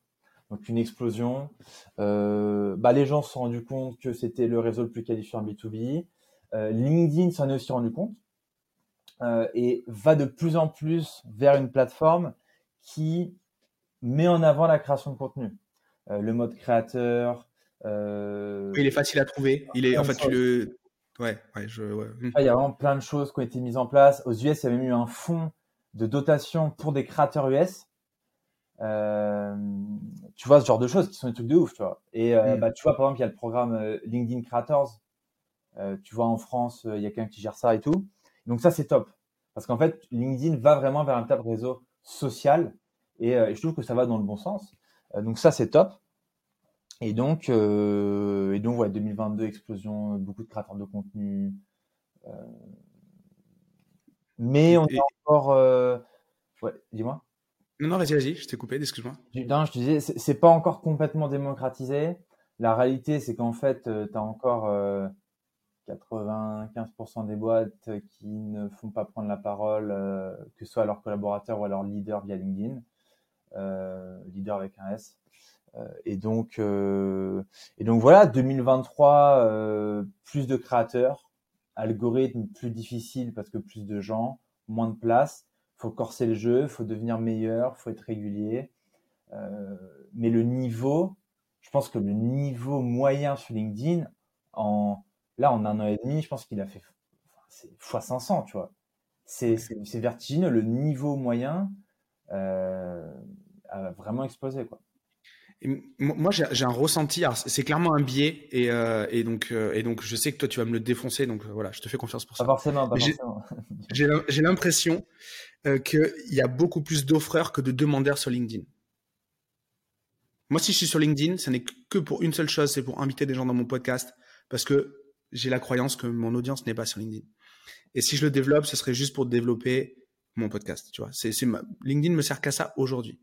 Donc une explosion. Euh, bah, les gens se sont rendus compte que c'était le réseau le plus qualifié en B2B. LinkedIn s'en est aussi rendu compte et va de plus en plus vers une plateforme qui met en avant la création de contenu. Euh, le mode créateur. Euh... il est facile à trouver. Il est, en fait, tu le. Ouais, ouais, je. Il y a vraiment plein de choses qui ont été mises en place. Aux US, il y a même eu un fonds de dotation pour des créateurs US. Euh, tu vois ce genre de choses qui sont des trucs de ouf, tu vois. Et euh, mm. bah, tu vois, par exemple, il y a le programme euh, LinkedIn Creators. Euh, tu vois, en France, il y a quelqu'un qui gère ça et tout. Donc ça, c'est top. Parce qu'en fait, LinkedIn va vraiment vers un de réseau social. Euh, et, je trouve que ça va dans le bon sens. Euh, donc ça, c'est top. Et donc, euh, et donc ouais, 2022, explosion, beaucoup de créateurs de contenu. mais on est encore... Ouais, dis-moi. Non, non, vas-y, vas-y, je t'ai coupé, excuse-moi. Non, je te disais, c'est pas encore complètement démocratisé. La réalité, c'est qu'en fait, tu as encore 95% des boîtes qui ne font pas prendre la parole, euh, que ce soit à leurs collaborateurs ou à leurs leaders via LinkedIn, euh, leader avec un S. Euh, et donc, et donc voilà, 2023, plus de créateurs, algorithme plus difficile parce que plus de gens, moins de place. Faut corser le jeu, faut devenir meilleur, faut être régulier. mais le niveau, je pense que le niveau moyen sur LinkedIn en Là, en un an et demi, je pense qu'il a fait c'est x 500, tu vois. C'est vertigineux. Le niveau moyen a vraiment explosé, quoi moi, j'ai un ressenti. C'est clairement un biais, et, euh, et donc, euh, et donc, je sais que toi, tu vas me le défoncer. Donc voilà, je te fais confiance pour ça. Pas forcément. [LAUGHS] J'ai l'impression euh, qu'il y a beaucoup plus d'offreurs que de demandeurs sur LinkedIn. Moi, si je suis sur LinkedIn, ce n'est que pour une seule chose, c'est pour inviter des gens dans mon podcast, parce que j'ai la croyance que mon audience n'est pas sur LinkedIn. Et si je le développe, ce serait juste pour développer mon podcast. Tu vois, me sert qu'à ça aujourd'hui.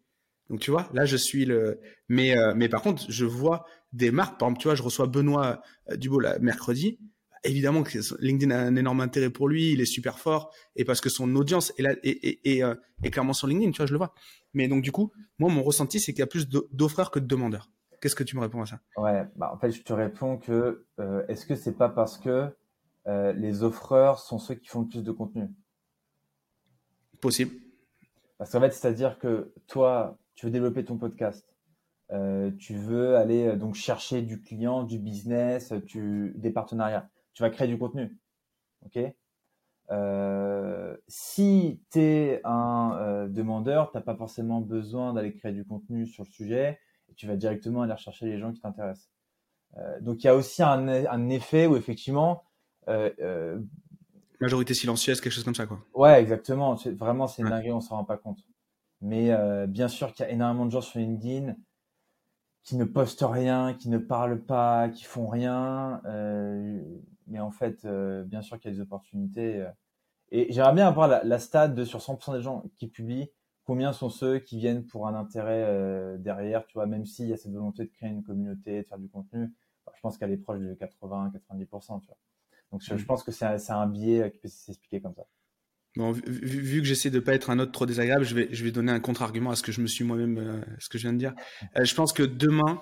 Donc tu vois, là je suis le. Mais euh, mais par contre, je vois des marques. Par exemple, tu vois, je reçois Benoît euh, Dubo mercredi. Évidemment que LinkedIn a un énorme intérêt pour lui, il est super fort et parce que son audience est là et, euh, est clairement sur LinkedIn, tu vois, je le vois. Mais donc du coup, moi mon ressenti c'est qu'il y a plus d'offreurs que de demandeurs. Qu'est-ce que tu me réponds à ça? Ouais, bah en fait je te réponds que est-ce que c'est pas parce que les offreurs sont ceux qui font le plus de contenu? Possible. Parce qu'en fait, c'est-à-dire que toi, tu veux développer ton podcast, euh, tu veux aller euh, donc chercher du client, du business, tu, des partenariats, tu vas créer du contenu. Ok? Euh, si tu es un demandeur, tu n'as pas forcément besoin d'aller créer du contenu sur le sujet, et tu vas directement aller chercher les gens qui t'intéressent. donc il y a aussi un, un, effet où effectivement... Majorité silencieuse, quelque chose comme ça, quoi. Ouais, exactement. Vraiment, c'est une dinguerie, on s'en rend pas compte. Mais euh, bien sûr qu'il y a énormément de gens sur LinkedIn qui ne postent rien, qui ne parlent pas, qui font rien. Euh, mais en fait, euh, bien sûr qu'il y a des opportunités. et j'aimerais bien avoir la, la stat de sur 100% des gens qui publient, combien sont ceux qui viennent pour un intérêt derrière, tu vois, même s'il y a cette volonté de créer une communauté, de faire du contenu. je pense qu'elle est proche de 80-90%, tu vois. Donc je, je mmh. pense que c'est un biais qui peut s'expliquer comme ça. Vu, que j'essaie de pas être un autre trop désagréable, je vais, je vais donner un contre-argument à ce que je me suis moi-même, euh, ce que je viens de dire. Euh, je pense que demain,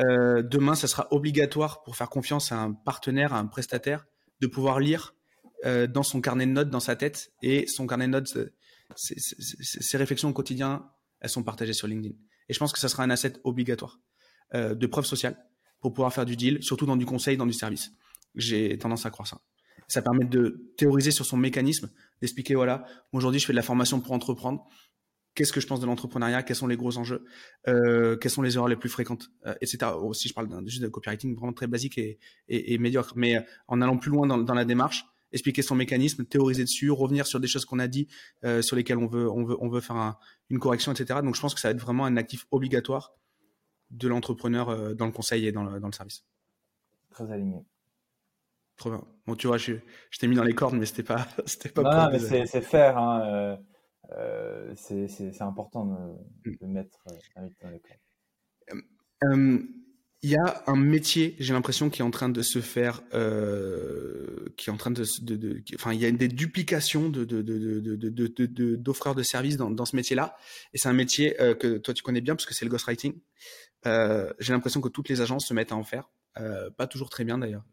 euh, demain, ça sera obligatoire pour faire confiance à un partenaire, à un prestataire, de pouvoir lire euh, dans son carnet de notes, dans sa tête, et son carnet de notes, ses réflexions au quotidien, elles sont partagées sur LinkedIn. Et je pense que ça sera un asset obligatoire de preuve sociale pour pouvoir faire du deal, surtout dans du conseil, dans du service. J'ai tendance à croire ça. Ça permet de théoriser sur son mécanisme, d'expliquer voilà, aujourd'hui je fais de la formation pour entreprendre. Qu'est-ce que je pense de l'entrepreneuriat? Quels sont les gros enjeux? Euh, Quelles sont les erreurs les plus fréquentes? Euh, Etc. Aussi, je parle juste de copywriting vraiment très basique et, et, médiocre. Mais euh, en allant plus loin dans, la démarche, expliquer son mécanisme, théoriser dessus, revenir sur des choses qu'on a dit, euh, sur lesquelles on veut, on veut, on veut faire un, une correction, etc. Donc, je pense que ça va être vraiment un actif obligatoire de l'entrepreneur dans le conseil et dans le, dans le service. Très aligné. Trop bien. Bon, tu vois, je, je t'ai mis dans les cordes, mais c'était pas, [LAUGHS] c'était pas. Non, mais c'est, faire. Hein, euh, euh, c'est, c'est, important de, de mettre euh, dans les cordes. Il y a un métier, j'ai l'impression, qui est en train de se faire, qui est en train de, enfin, il y a des duplications de, de, de, d'offreurs de services dans, dans ce métier-là, et c'est un métier que toi tu connais bien parce que c'est le ghostwriting. j'ai l'impression que toutes les agences se mettent à en faire, pas toujours très bien d'ailleurs.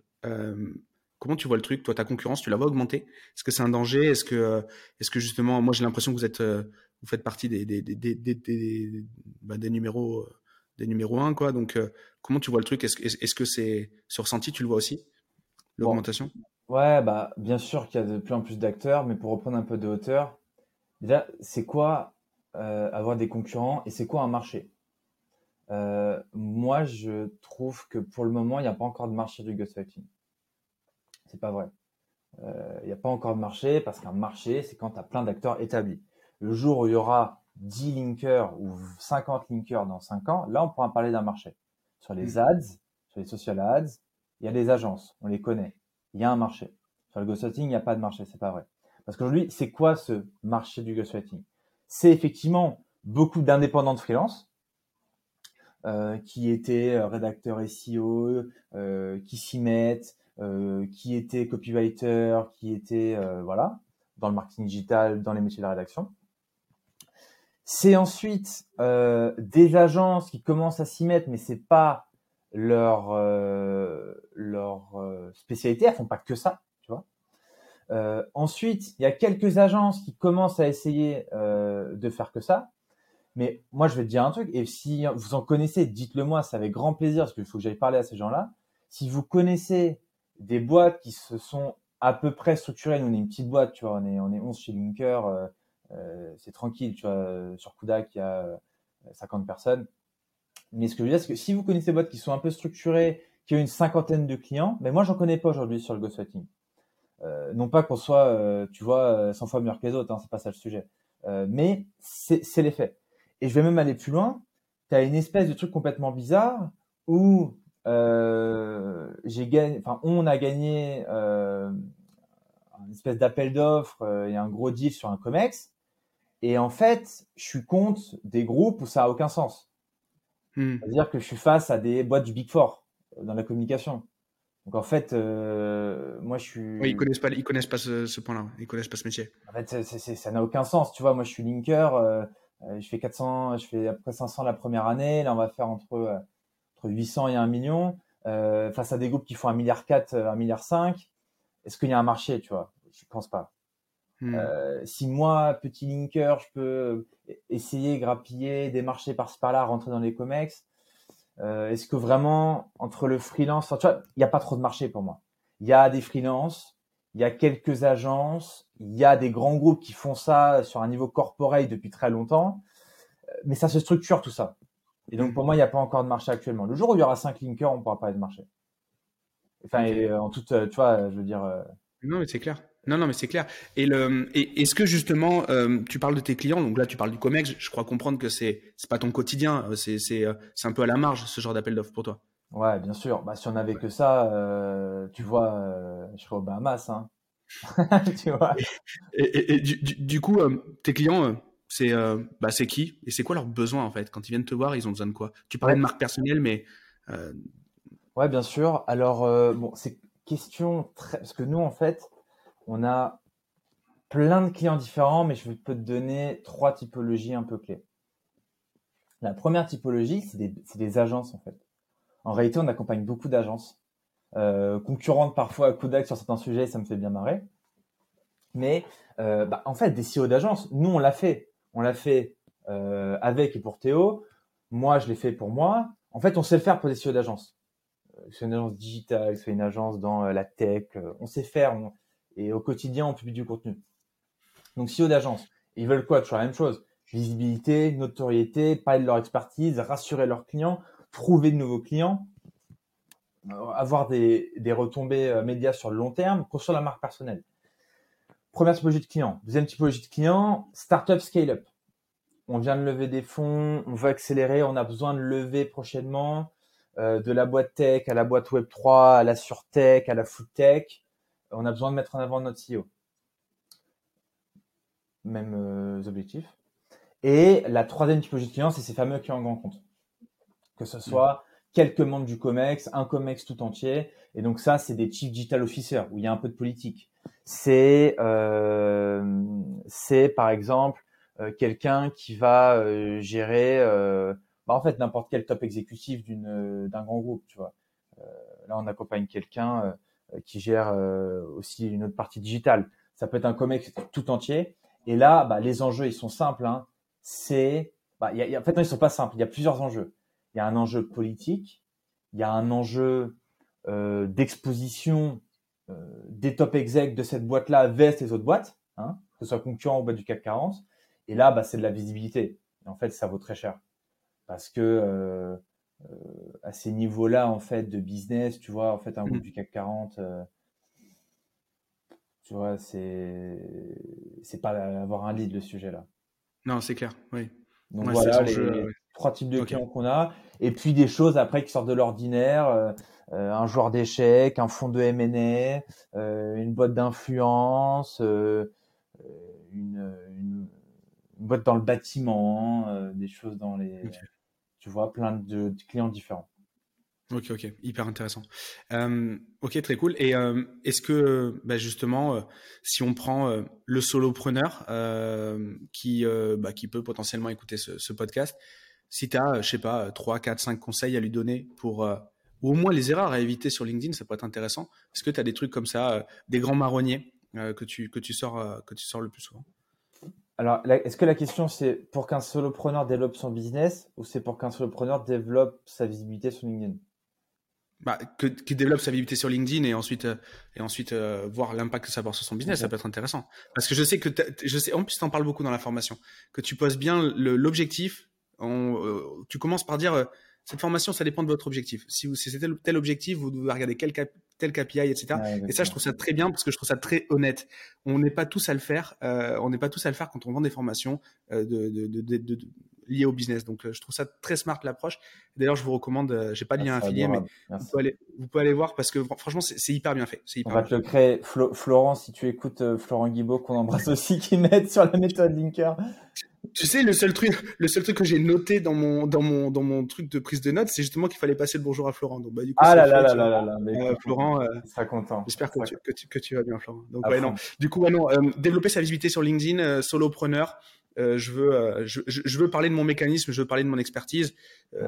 Comment tu vois le truc Toi, ta concurrence, tu la vois augmenter? Est-ce que c'est un danger? Est-ce que, euh, est-ce que justement, moi, j'ai l'impression que vous êtes, euh, vous faites partie des des, des, des, des, bah, des numéros, euh, des numéros 1, quoi? Donc, comment tu vois le truc? Est-ce est que c'est ce ressenti Tu le vois aussi? L'augmentation? Ouais, bah, bien sûr qu'il y a de plus en plus d'acteurs, mais pour reprendre un peu de hauteur, déjà, c'est quoi avoir des concurrents et c'est quoi un marché? Moi, je trouve que pour le moment, il n'y a pas encore de marché du ghostwriting. C'est pas vrai. Il euh, n'y a pas encore de marché parce qu'un marché, c'est quand tu as plein d'acteurs établis. Le jour où il y aura 10 linkers ou 50 linkers dans 5 ans, là, on pourra parler d'un marché. Sur les hmm. ads, sur les social ads, il y a des agences, on les connaît. Il y a un marché. Sur le ghostwriting, il n'y a pas de marché, c'est pas vrai. Parce qu'aujourd'hui, c'est quoi ce marché du ghostwriting? C'est effectivement beaucoup d'indépendants de freelance euh, qui étaient rédacteurs SEO, euh, qui s'y mettent, euh, qui était copywriter, qui était euh, voilà dans le marketing digital, dans les métiers de la rédaction. C'est ensuite euh, des agences qui commencent à s'y mettre, mais c'est pas leur leur spécialité. Elles font pas que ça, tu vois. ensuite, il y a quelques agences qui commencent à essayer de faire que ça. Mais moi, je vais te dire un truc, et si vous en connaissez, dites-le moi, c'est avec grand plaisir, parce qu'il faut que j'aille parler à ces gens-là. Si vous connaissez des boîtes qui se sont à peu près structuré. Nous, on est une petite boîte, tu vois. On est, on est 11 chez Linker. Euh, euh, c'est tranquille, tu vois. Sur Kudak, il y a 50 personnes. Mais ce que je veux dire, c'est que si vous connaissez des boîtes qui sont un peu structurées, qui ont une cinquantaine de clients, mais moi, j'en connais pas aujourd'hui sur le ghostwriting. Euh, non pas qu'on soit, tu vois, 100 fois meilleur que les autres, hein, c'est pas ça le sujet. Euh, mais c'est l'effet. Et je vais même aller plus loin. Tu as une espèce de truc complètement bizarre où euh, j'ai gagné, enfin, on a gagné euh, une espèce d'appel d'offres euh, et un gros deal sur un COMEX. Et en fait, je suis contre des groupes où ça a aucun sens. Hmm. C'est-à-dire que je suis face à des boîtes du Big Four euh, dans la communication. Donc en fait, euh, moi je suis. Oui, ils connaissent pas, ils connaissent pas ce, ce point-là. Ils connaissent pas ce métier. En fait, c ça n'a aucun sens. Tu vois, moi je suis linker. Euh, je fais 400, je fais après 500 la première année. Là, on va faire entre entre 800 et 1 million, euh, face à des groupes qui font 1 milliard 4, 1 milliard 5, est-ce qu'il y a un marché, tu vois? Je pense pas. Hmm. Euh, si moi, petit linker, je peux essayer, grappiller des marchés par-ci par-là, rentrer dans les comex, euh, est-ce que vraiment, entre le freelance, tu vois, il n'y a pas trop de marché pour moi. Il y a des freelances, il y a quelques agences, il y a des grands groupes qui font ça sur un niveau corporate depuis très longtemps, mais ça se structure tout ça. Et donc, pour moi, il n'y a pas encore de marché actuellement. Le jour où il y aura 5 linkers, on pourra parler de marché. Enfin, euh, en toute, euh, tu vois, je veux dire. Euh, non, mais c'est clair. Non, non, mais c'est clair. Et le, et est-ce que justement, tu parles de tes clients, donc là, tu parles du Comex. Je crois comprendre que c'est, c'est pas ton quotidien. C'est, c'est, c'est un peu à la marge ce genre d'appel d'offres pour toi. Ouais, bien sûr. Bah, si on avait que ça, tu vois, je serais au Bahamas, hein. [LAUGHS] tu vois. Et, et, du, du, coup, tes clients c'est euh, bah, c'est qui et c'est quoi leurs besoins en fait? Quand ils viennent te voir ils ont besoin de quoi? Tu parlais de marque personnelle mais euh... ouais bien sûr. Alors euh, bon c'est question très parce que nous en fait on a plein de clients différents mais je peux te donner trois typologies un peu clés. La première typologie c'est des, des, agences en fait. En réalité on accompagne beaucoup d'agences euh, concurrentes parfois à Kodak sur certains sujets ça me fait bien marrer. Mais euh, bah, en fait des CEO d'agences nous on l'a fait on l'a fait euh, avec et pour Théo. Moi, je l'ai fait pour moi. En fait, on sait le faire pour des CEO d'agence. Euh, c'est une agence digitale, c'est une agence dans euh, la tech. On sait faire. Et au quotidien, on publie du contenu. Donc, CEO d'agence, ils veulent quoi? Toujours la même chose. Visibilité, notoriété, parler de leur expertise, rassurer leurs clients, trouver de nouveaux clients, avoir des, des retombées médias sur le long terme, construire la marque personnelle. Première typologie de client. Deuxième typologie de client, startup scale-up. On vient de lever des fonds, on veut accélérer, on a besoin de lever prochainement euh, de la boîte tech à la boîte web 3, à la surtech, à la food tech. On a besoin de mettre en avant notre CEO. Mêmes euh, objectifs. Et la troisième typologie de client, c'est ces fameux clients en grand compte. Que ce soit quelques membres du COMEX, un COMEX tout entier. Et donc ça, c'est des Chief Digital Officers où il y a un peu de politique c'est euh, c'est par exemple euh, quelqu'un qui va euh, gérer bah, en fait n'importe quel top exécutif d'une d'un grand groupe tu vois. Là on accompagne quelqu'un qui gère aussi une autre partie digitale. Ça peut être un comex tout entier. Et là bah, les enjeux ils sont simples hein. c'est bah, y a, en fait non ils sont pas simples. Il y a plusieurs enjeux. Il y a un enjeu politique. Il y a un enjeu d'exposition euh, des top execs de cette boîte-là vers les autres boîtes, hein, que ce soit concurrent ou boîte du CAC 40. Et là, bah, c'est de la visibilité. Et en fait, ça vaut très cher. Parce que euh, euh, à ces niveaux-là, en fait, de business, tu vois, en fait, un groupe mm. du CAC 40, tu vois, c'est c'est pas avoir un lead le sujet là. Non, c'est clair, oui. Donc voilà les, trois types de clients qu'on a, et puis des choses après qui sortent de l'ordinaire. Euh, un joueur d'échecs, un fonds de M&A, euh, une boîte d'influence, euh, une, une, boîte dans le bâtiment, des choses dans les, tu vois, plein de, clients différents. Ok, ok, hyper intéressant. ok, très cool. Et est-ce que, bah, justement, si on prend le solopreneur qui, bah, qui peut potentiellement écouter ce, ce podcast, si tu as, je sais pas, 3, 4, 5 conseils à lui donner pour ou au moins les erreurs à éviter sur LinkedIn, ça peut être intéressant. Est-ce que tu as des trucs comme ça, euh, des grands marronniers euh, que, tu, que, tu sors, euh, que tu sors le plus souvent? Alors, est-ce que la question c'est pour qu'un solopreneur développe son business ou c'est pour qu'un solopreneur développe sa visibilité sur LinkedIn? Bah, que, qui développe sa visibilité sur LinkedIn et ensuite euh, et ensuite euh, voir l'impact que ça avoir sur son business, ça peut être intéressant. Parce que je sais que je sais en plus tu en parles beaucoup dans la formation que tu poses bien l'objectif. Euh, tu commences par dire cette formation, ça dépend de votre objectif. Si, vous, si c'est tel, tel, objectif, vous devez regarder quel tel KPI, etc. et ça, je trouve ça très bien parce que je trouve ça très honnête. On n'est pas tous à le faire. Euh, on n'est pas tous à le faire quand on vend des formations euh, de, de, de, de, liées au business. Donc, euh, je trouve ça très smart l'approche. D'ailleurs, je vous recommande. Euh, j'ai pas de lien affilié, mais vous pouvez, aller, vous pouvez, aller, voir parce que franchement, c'est hyper bien fait. Hyper on va te le créer. Florent, si tu écoutes Florent Guibaud, qu'on embrasse aussi, [LAUGHS] qui m'aide sur la méthode Linker. Tu sais, le seul truc, le seul truc que j'ai noté dans mon, dans mon, dans mon truc de prise de notes, c'est justement qu'il fallait passer le bonjour à Florent. Donc, bah, du coup, ah là là là là là euh, Florent, euh, ça content. J'espère que, que, tu, que tu vas bien, Florent. Donc, ouais, non. Du coup, ouais, non, euh, développer sa visibilité sur LinkedIn, euh, solopreneur. Je veux, je, je, veux parler de mon mécanisme, je veux parler de mon expertise.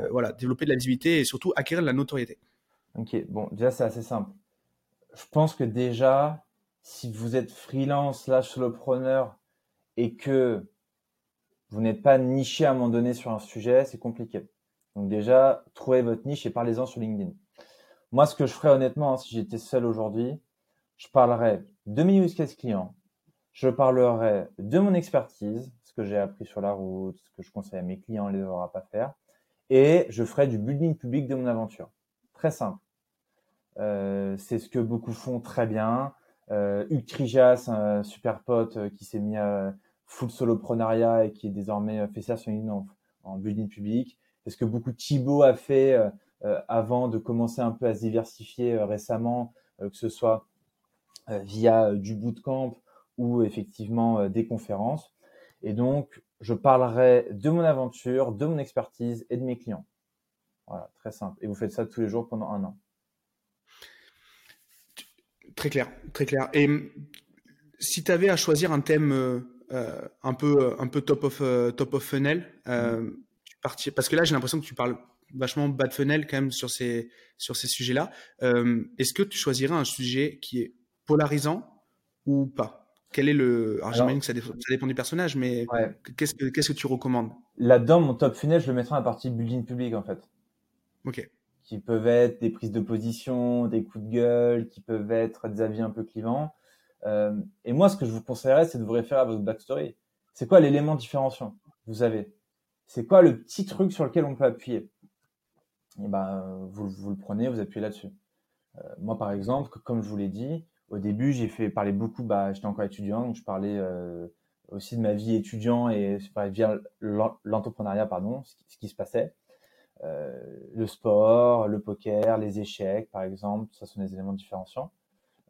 voilà, développer de la visibilité et surtout acquérir de la notoriété. Ok, bon, déjà c'est assez simple. Je pense que déjà, si vous êtes freelance slash solopreneur et que vous n'êtes pas niché à un moment donné sur un sujet, c'est compliqué. Donc déjà, trouvez votre niche et parlez-en sur LinkedIn. Moi, ce que je ferais honnêtement, hein, si j'étais seul aujourd'hui, je parlerais de mes use cases clients, je parlerai de mon expertise, ce que j'ai appris sur la route, ce que je conseille à mes clients, les à pas faire, et je ferai du building public de mon aventure. Très simple. Euh, c'est ce que beaucoup font très bien. Euh, Hugues un super pote euh, qui s'est mis à full soloprenariat et qui est désormais euh, fait sur LinkedIn en, en building public. C'est ce que beaucoup Thibaut a fait euh, euh, avant de commencer un peu à se diversifier récemment, que ce soit via du bootcamp ou effectivement des conférences. Et donc, je parlerai de mon aventure, de mon expertise et de mes clients. Voilà, très simple. Et vous faites ça tous les jours pendant un an. Très clair, très clair. Et si tu avais à choisir un thème un peu un peu top of euh, top of funnel. Euh, parce que là, j'ai l'impression que tu parles vachement bas de funnel quand même sur ces sur ces sujets-là. Est-ce que tu choisirais un sujet qui est polarisant ou pas? Quel est le Alors, j'imagine que ça dépend, du personnage, mais qu'est-ce que qu'est-ce que tu recommandes? Là-dedans, mon top funnel, je le mettrai à la partie building public en fait. Ok. Qui peuvent être des prises de position, des coups de gueule, qui peuvent être des avis un peu clivants. Euh, et moi, ce que je vous conseillerais, c'est de vous référer à votre backstory. C'est quoi l'élément différenciant vous avez? C'est quoi le petit truc sur lequel on peut appuyer? Et ben, vous, vous le prenez, vous appuyez là-dessus. Euh, moi, par exemple, comme je vous l'ai dit, au début, j'ai fait parler beaucoup. Bah, j'étais encore étudiant, donc je parlais euh, aussi de ma vie étudiant et via l'entrepreneuriat, pardon, ce qui, ce qui, se passait. Euh, le sport, le poker, les échecs, par exemple, ça sont des éléments différenciants.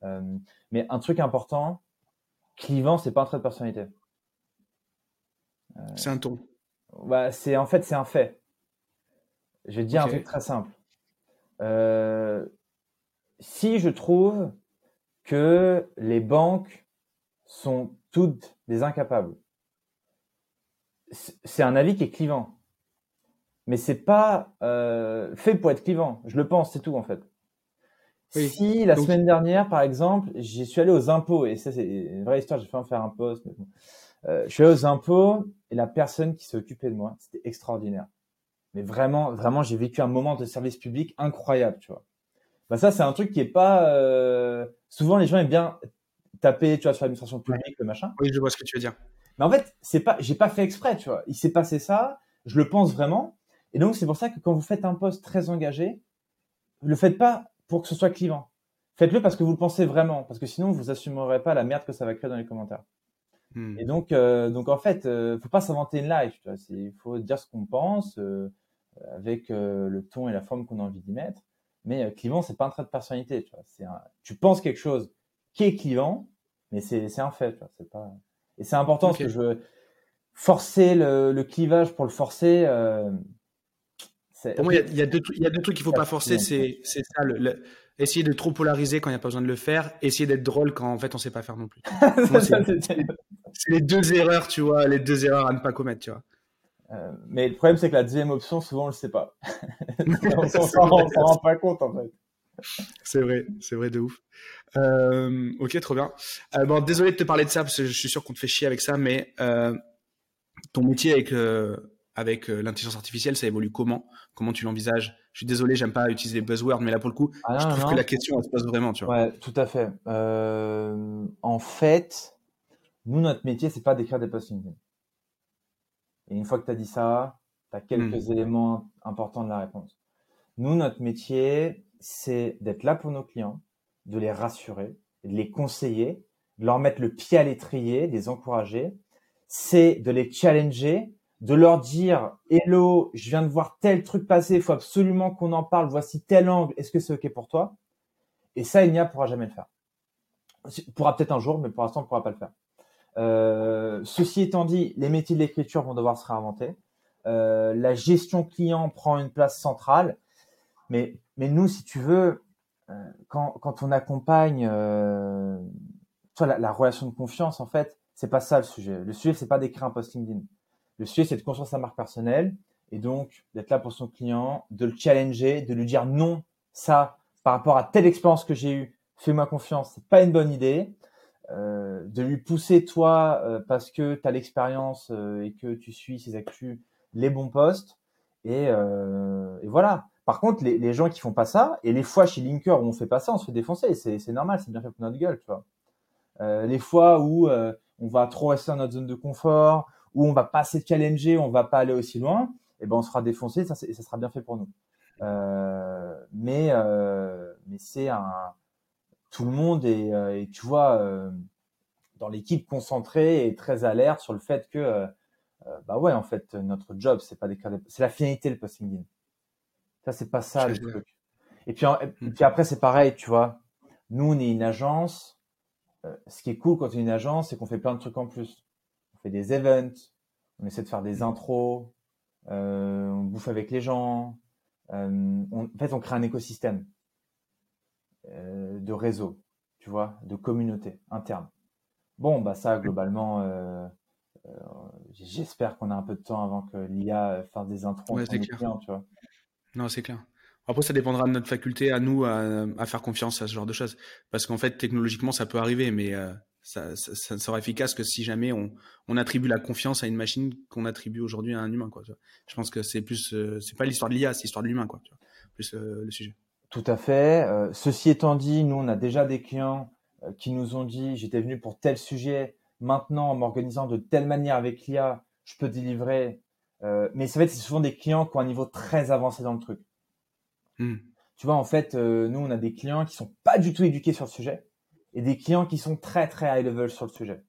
Euh, mais un truc important, clivant, c'est pas un trait de personnalité. Euh, c'est un ton. Bah, c'est en fait c'est un fait. Je vais te dire un truc très simple. Euh, si je trouve que les banques sont toutes des incapables, c'est un avis qui est clivant. Mais c'est pas euh, fait pour être clivant. Je le pense, c'est tout en fait. Si la semaine dernière, par exemple, j'y suis allé aux impôts, et ça c'est une vraie histoire, j'ai fait en faire un post, mais bon. euh, je suis allé aux impôts, et la personne qui s'est occupée de moi, c'était extraordinaire. Mais vraiment, vraiment, j'ai vécu un moment de service public incroyable, tu vois. Bah ça, c'est un truc qui est pas... Euh... Souvent, les gens aiment bien taper, tu vois, sur l'administration publique, le machin. Oui, je vois ce que tu veux dire. Mais en fait, c'est pas, j'ai pas fait exprès, tu vois. Il s'est passé ça, je le pense vraiment. Et donc, c'est pour ça que quand vous faites un poste très engagé, le faites pas pour que ce soit clivant. Faites-le parce que vous le pensez vraiment, parce que sinon vous assumerez pas la merde que ça va créer dans les commentaires. Hmm. Et donc, euh, donc en fait, euh, faut pas s'inventer une live. Il faut dire ce qu'on pense euh, avec euh, le ton et la forme qu'on a envie d'y mettre. Mais euh, clivant, c'est pas un trait de personnalité. Tu, vois. Un... tu penses quelque chose qui est clivant, mais c'est un fait. Tu vois. Pas. Et c'est important okay. parce que je veux forcer le, le, clivage pour le forcer. Pour moi, il y, y, a deux, il y a deux trucs qu'il faut pas forcer. C'est, ça, le, le, essayer de trop polariser quand il n'y a pas besoin de le faire, essayer d'être drôle quand en fait on sait pas faire non plus. [LAUGHS] c'est, c'est les deux erreurs, tu vois, les deux erreurs à ne pas commettre, tu vois. Euh, mais le problème, c'est que la deuxième option, souvent, on le sait pas. [LAUGHS] on s'en rend pas compte, en fait. C'est vrai, c'est vrai de ouf. Euh, ok, trop bien. Euh, bon, désolé de te parler de ça parce que je suis sûr qu'on te fait chier avec ça, mais euh, ton métier avec avec l'intelligence artificielle, ça évolue comment? Comment tu l'envisages? Je suis désolé, j'aime pas utiliser les buzzwords, mais là pour le coup, ah je trouve que la question elle se pose vraiment. Tu vois. Ouais, tout à fait. en fait, nous notre métier c'est pas d'écrire des posts LinkedIn. Et une fois que tu as dit ça, tu as quelques hmm. éléments importants de la réponse. Nous, notre métier, c'est d'être là pour nos clients, de les rassurer, de les conseiller, de leur mettre le pied à l'étrier, de les encourager. C'est de les challenger, de leur dire Hello, je viens de voir tel truc passer, il faut absolument qu'on en parle, voici tel angle, est-ce que c'est OK pour toi? Et ça, il n'y a pourra jamais le faire. Pourra peut-être un jour, mais pour l'instant, on ne pourra pas le faire. Euh, ceci étant dit, les métiers de l'écriture vont devoir se réinventer. Euh, la gestion client prend une place centrale. Mais, mais nous, si tu veux, euh, quand, on accompagne la, relation de confiance, en fait, c'est pas ça le sujet. Le sujet, c'est pas d'écrire un post LinkedIn. Le sujet, c'est de construire sa marque personnelle et donc d'être là pour son client, de le challenger, de lui dire non, ça, par rapport à telle expérience que j'ai eue, fais-moi confiance, c'est pas une bonne idée. Euh, de lui pousser toi euh, parce que tu as l'expérience euh, et que tu suis ses actus les bons postes et, voilà. Par contre les, les, gens qui font pas ça et les fois chez Linker où on fait pas ça on se fait défoncer. C'est normal c'est bien fait pour notre gueule tu vois. Les fois où on va trop rester dans notre zone de confort où on va pas assez challenger on va pas aller aussi loin et eh ben on se fera défoncer ça, et ça sera bien fait pour nous mais mais c'est un tout le monde est, euh, et tu vois, euh, dans l'équipe concentrée et très alerte sur le fait que, euh, bah ouais, en fait, notre job, c'est pas d'écrire c'est la finalité le posting Ça, c'est pas ça le truc. Et puis, et puis après, c'est pareil, tu vois. Nous, on est une agence. ce qui est cool quand on est une agence, c'est qu'on fait plein de trucs en plus. On fait des events, on essaie de faire des intros, on bouffe avec les gens. en fait, on crée un écosystème. Euh, de réseau, tu vois, de communauté interne. Bon, bah ça, globalement, euh, euh, j'espère qu'on a un peu de temps avant que l'IA fasse des intros ouais, clients, tu vois. Non, c'est clair. Après, ça dépendra de notre faculté à nous à, faire confiance à ce genre de choses. Parce qu'en fait, technologiquement, ça peut arriver, mais ça, ça, sera efficace que si jamais on, on attribue la confiance à une machine qu'on attribue aujourd'hui à un humain. Quoi, Je pense que c'est plus, c'est pas l'histoire de l'IA, c'est l'histoire de l'humain, quoi. Plus le sujet. Tout à fait. Euh, ceci étant dit, nous, on a déjà des clients euh, qui nous ont dit, j'étais venu pour tel sujet, maintenant, en m'organisant de telle manière avec l'IA, je peux délivrer. Euh, mais ça va être souvent des clients qui ont un niveau très avancé dans le truc. Hmm. Tu vois, en fait, nous, on a des clients qui sont pas du tout éduqués sur le sujet et des clients qui sont très, très high level sur le sujet.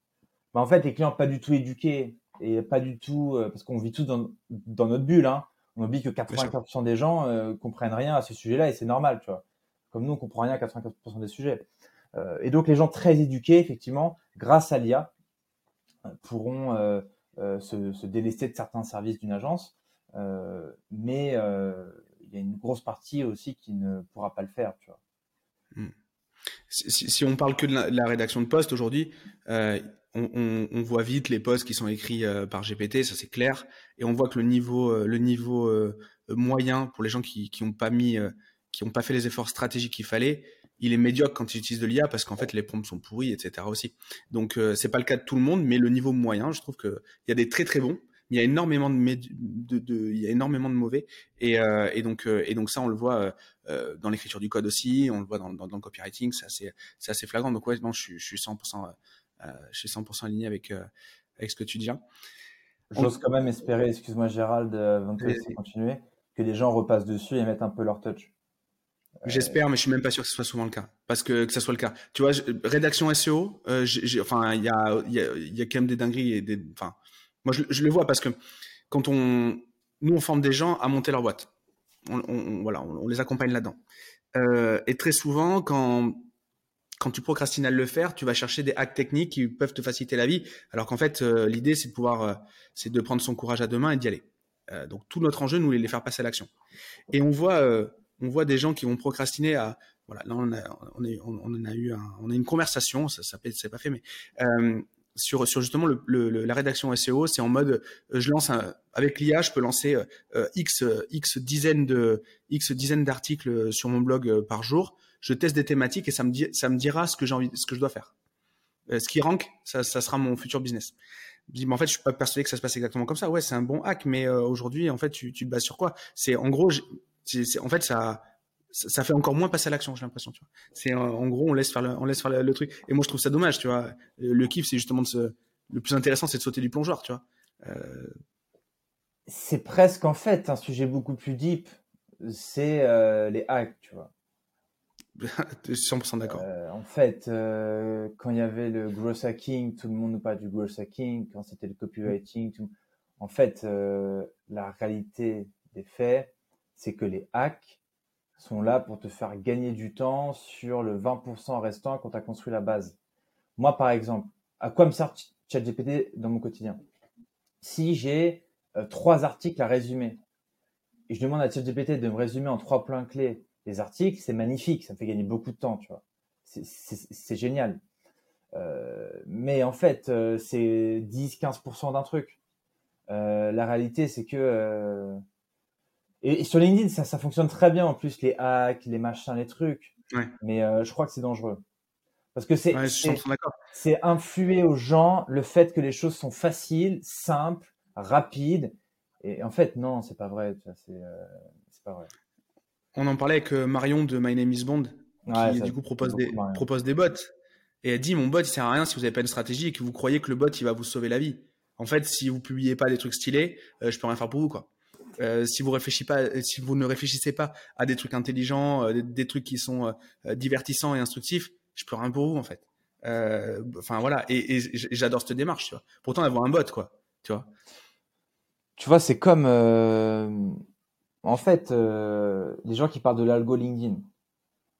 Mais en fait, les clients pas du tout éduqués et pas du tout, parce qu'on vit tous dans, dans notre bulle, hein, on oublie que 95% des gens euh, comprennent rien à ce sujet-là et c'est normal, tu vois. Comme nous, on comprend rien à 95% des sujets. Euh, et donc, les gens très éduqués, effectivement, grâce à l'IA, euh, pourront se, se, délester de certains services d'une agence, mais il y a une grosse partie aussi qui ne pourra pas le faire, tu vois. Hmm. Si, si, on parle que de la, rédaction de poste aujourd'hui, on, voit vite les posts qui sont écrits euh, par GPT, ça c'est clair, et on voit que le niveau, euh, le niveau euh, moyen pour les gens qui n'ont pas mis, qui ont pas fait les efforts stratégiques qu'il fallait, il est médiocre quand ils utilisent de l'IA parce qu'en fait les prompts sont pourris, etc. aussi. Donc c'est pas le cas de tout le monde, mais le niveau moyen, je trouve qu'il y a des très très bons, il y a énormément de, de, il y a énormément de mauvais, et, et donc et donc ça on le voit dans l'écriture du code aussi, on le voit dans, dans, le copywriting, c'est assez, assez flagrant. Donc ouais, non, je suis, je suis 100% euh, je suis 100% aligné avec, euh, avec ce que tu dis. J'ose quand même espérer, excuse-moi Gérald, euh, avant de continuer, que les gens repassent dessus et mettent un peu leur touch. J'espère, mais je suis même pas sûr que ce soit souvent le cas. Parce que que ça soit le cas. Tu vois, rédaction SEO, enfin, il y a, y, a, y a quand même des dingueries et des. Enfin, moi, je, je, le vois parce que quand on. Nous, on forme des gens à monter leur boîte. On, on voilà, on, les accompagne là-dedans. Euh, et très souvent, quand quand tu procrastines à le faire, tu vas chercher des hacks techniques qui peuvent te faciliter la vie, alors qu'en fait, euh, l'idée, c'est de pouvoir, euh, c'est de prendre son courage à deux mains et d'y aller. Euh, donc, tout notre enjeu, nous, est de les faire passer à l'action. Et on voit, on voit des gens qui vont procrastiner à, voilà, là, on, a, on, on, a eu un, on a une conversation, ça, ça pas fait, mais sur, sur justement le, le, la rédaction SEO, c'est en mode, je lance un, avec l'IA, je peux lancer x x dizaines de x dizaines d'articles sur mon blog par jour je teste des thématiques et ça me, dit, ça me dira ce que j'ai envie, ce que je dois faire. Euh, ce qui rank, ça, ça, sera mon futur business. mais en fait, je suis pas persuadé que ça se passe exactement comme ça. Ouais, c'est un bon hack, mais euh, aujourd'hui, en fait, tu, tu te bases sur quoi? C'est en gros, c'est, en fait, ça, ça fait encore moins passer à l'action, j'ai l'impression. C'est en gros, on laisse faire, le, on laisse faire le, truc. Et moi, je trouve ça dommage, tu vois. Le kiff, c'est justement de se, le plus intéressant, c'est de sauter du plongeoir, tu vois. Euh... C'est presque en fait un sujet beaucoup plus deep. C'est euh, les hacks, tu vois. [LAUGHS] 100% d'accord. Euh, en fait, euh, quand il y avait le gross hacking, tout le monde nous parle du gross hacking. Quand c'était le copywriting, tout... en fait, euh, la réalité des faits, c'est que les hacks sont là pour te faire gagner du temps sur le 20% restant quand tu as construit la base. Moi, par exemple, à quoi me sert ChatGPT dans mon quotidien? Si j'ai trois articles à résumer et je demande à ChatGPT de me résumer en trois points clés les articles, c'est magnifique, ça me fait gagner beaucoup de temps, tu vois. C'est génial. Euh, mais en fait, euh, c'est 10-15% d'un truc. Euh, la réalité, c'est que... Et, sur LinkedIn, ça, ça fonctionne très bien en plus, les hacks, les machins, les trucs. Mais je crois que c'est dangereux. Parce que c'est c'est influer aux gens le fait que les choses sont faciles, simples, rapides. Et en fait, non, c'est pas vrai. C'est pas vrai on en parlait avec euh, Marion de My Name is Bond, qui du coup propose des, propose des bots. Et elle dit, mon bot, il sert à rien si vous n'avez pas une stratégie et que vous croyez que le bot, il va vous sauver la vie. En fait, si vous publiez pas des trucs stylés, euh, je peux rien faire pour vous, quoi. Euh, si vous réfléchissez pas, si vous ne réfléchissez pas à des trucs intelligents, des, trucs qui sont divertissants et instructifs, je peux rien pour vous, en fait. Enfin, voilà. Et, j'adore cette démarche. Pourtant, avoir un bot, quoi. Tu vois. Tu vois, c'est comme, en fait, euh, les gens qui parlent de l'algo LinkedIn,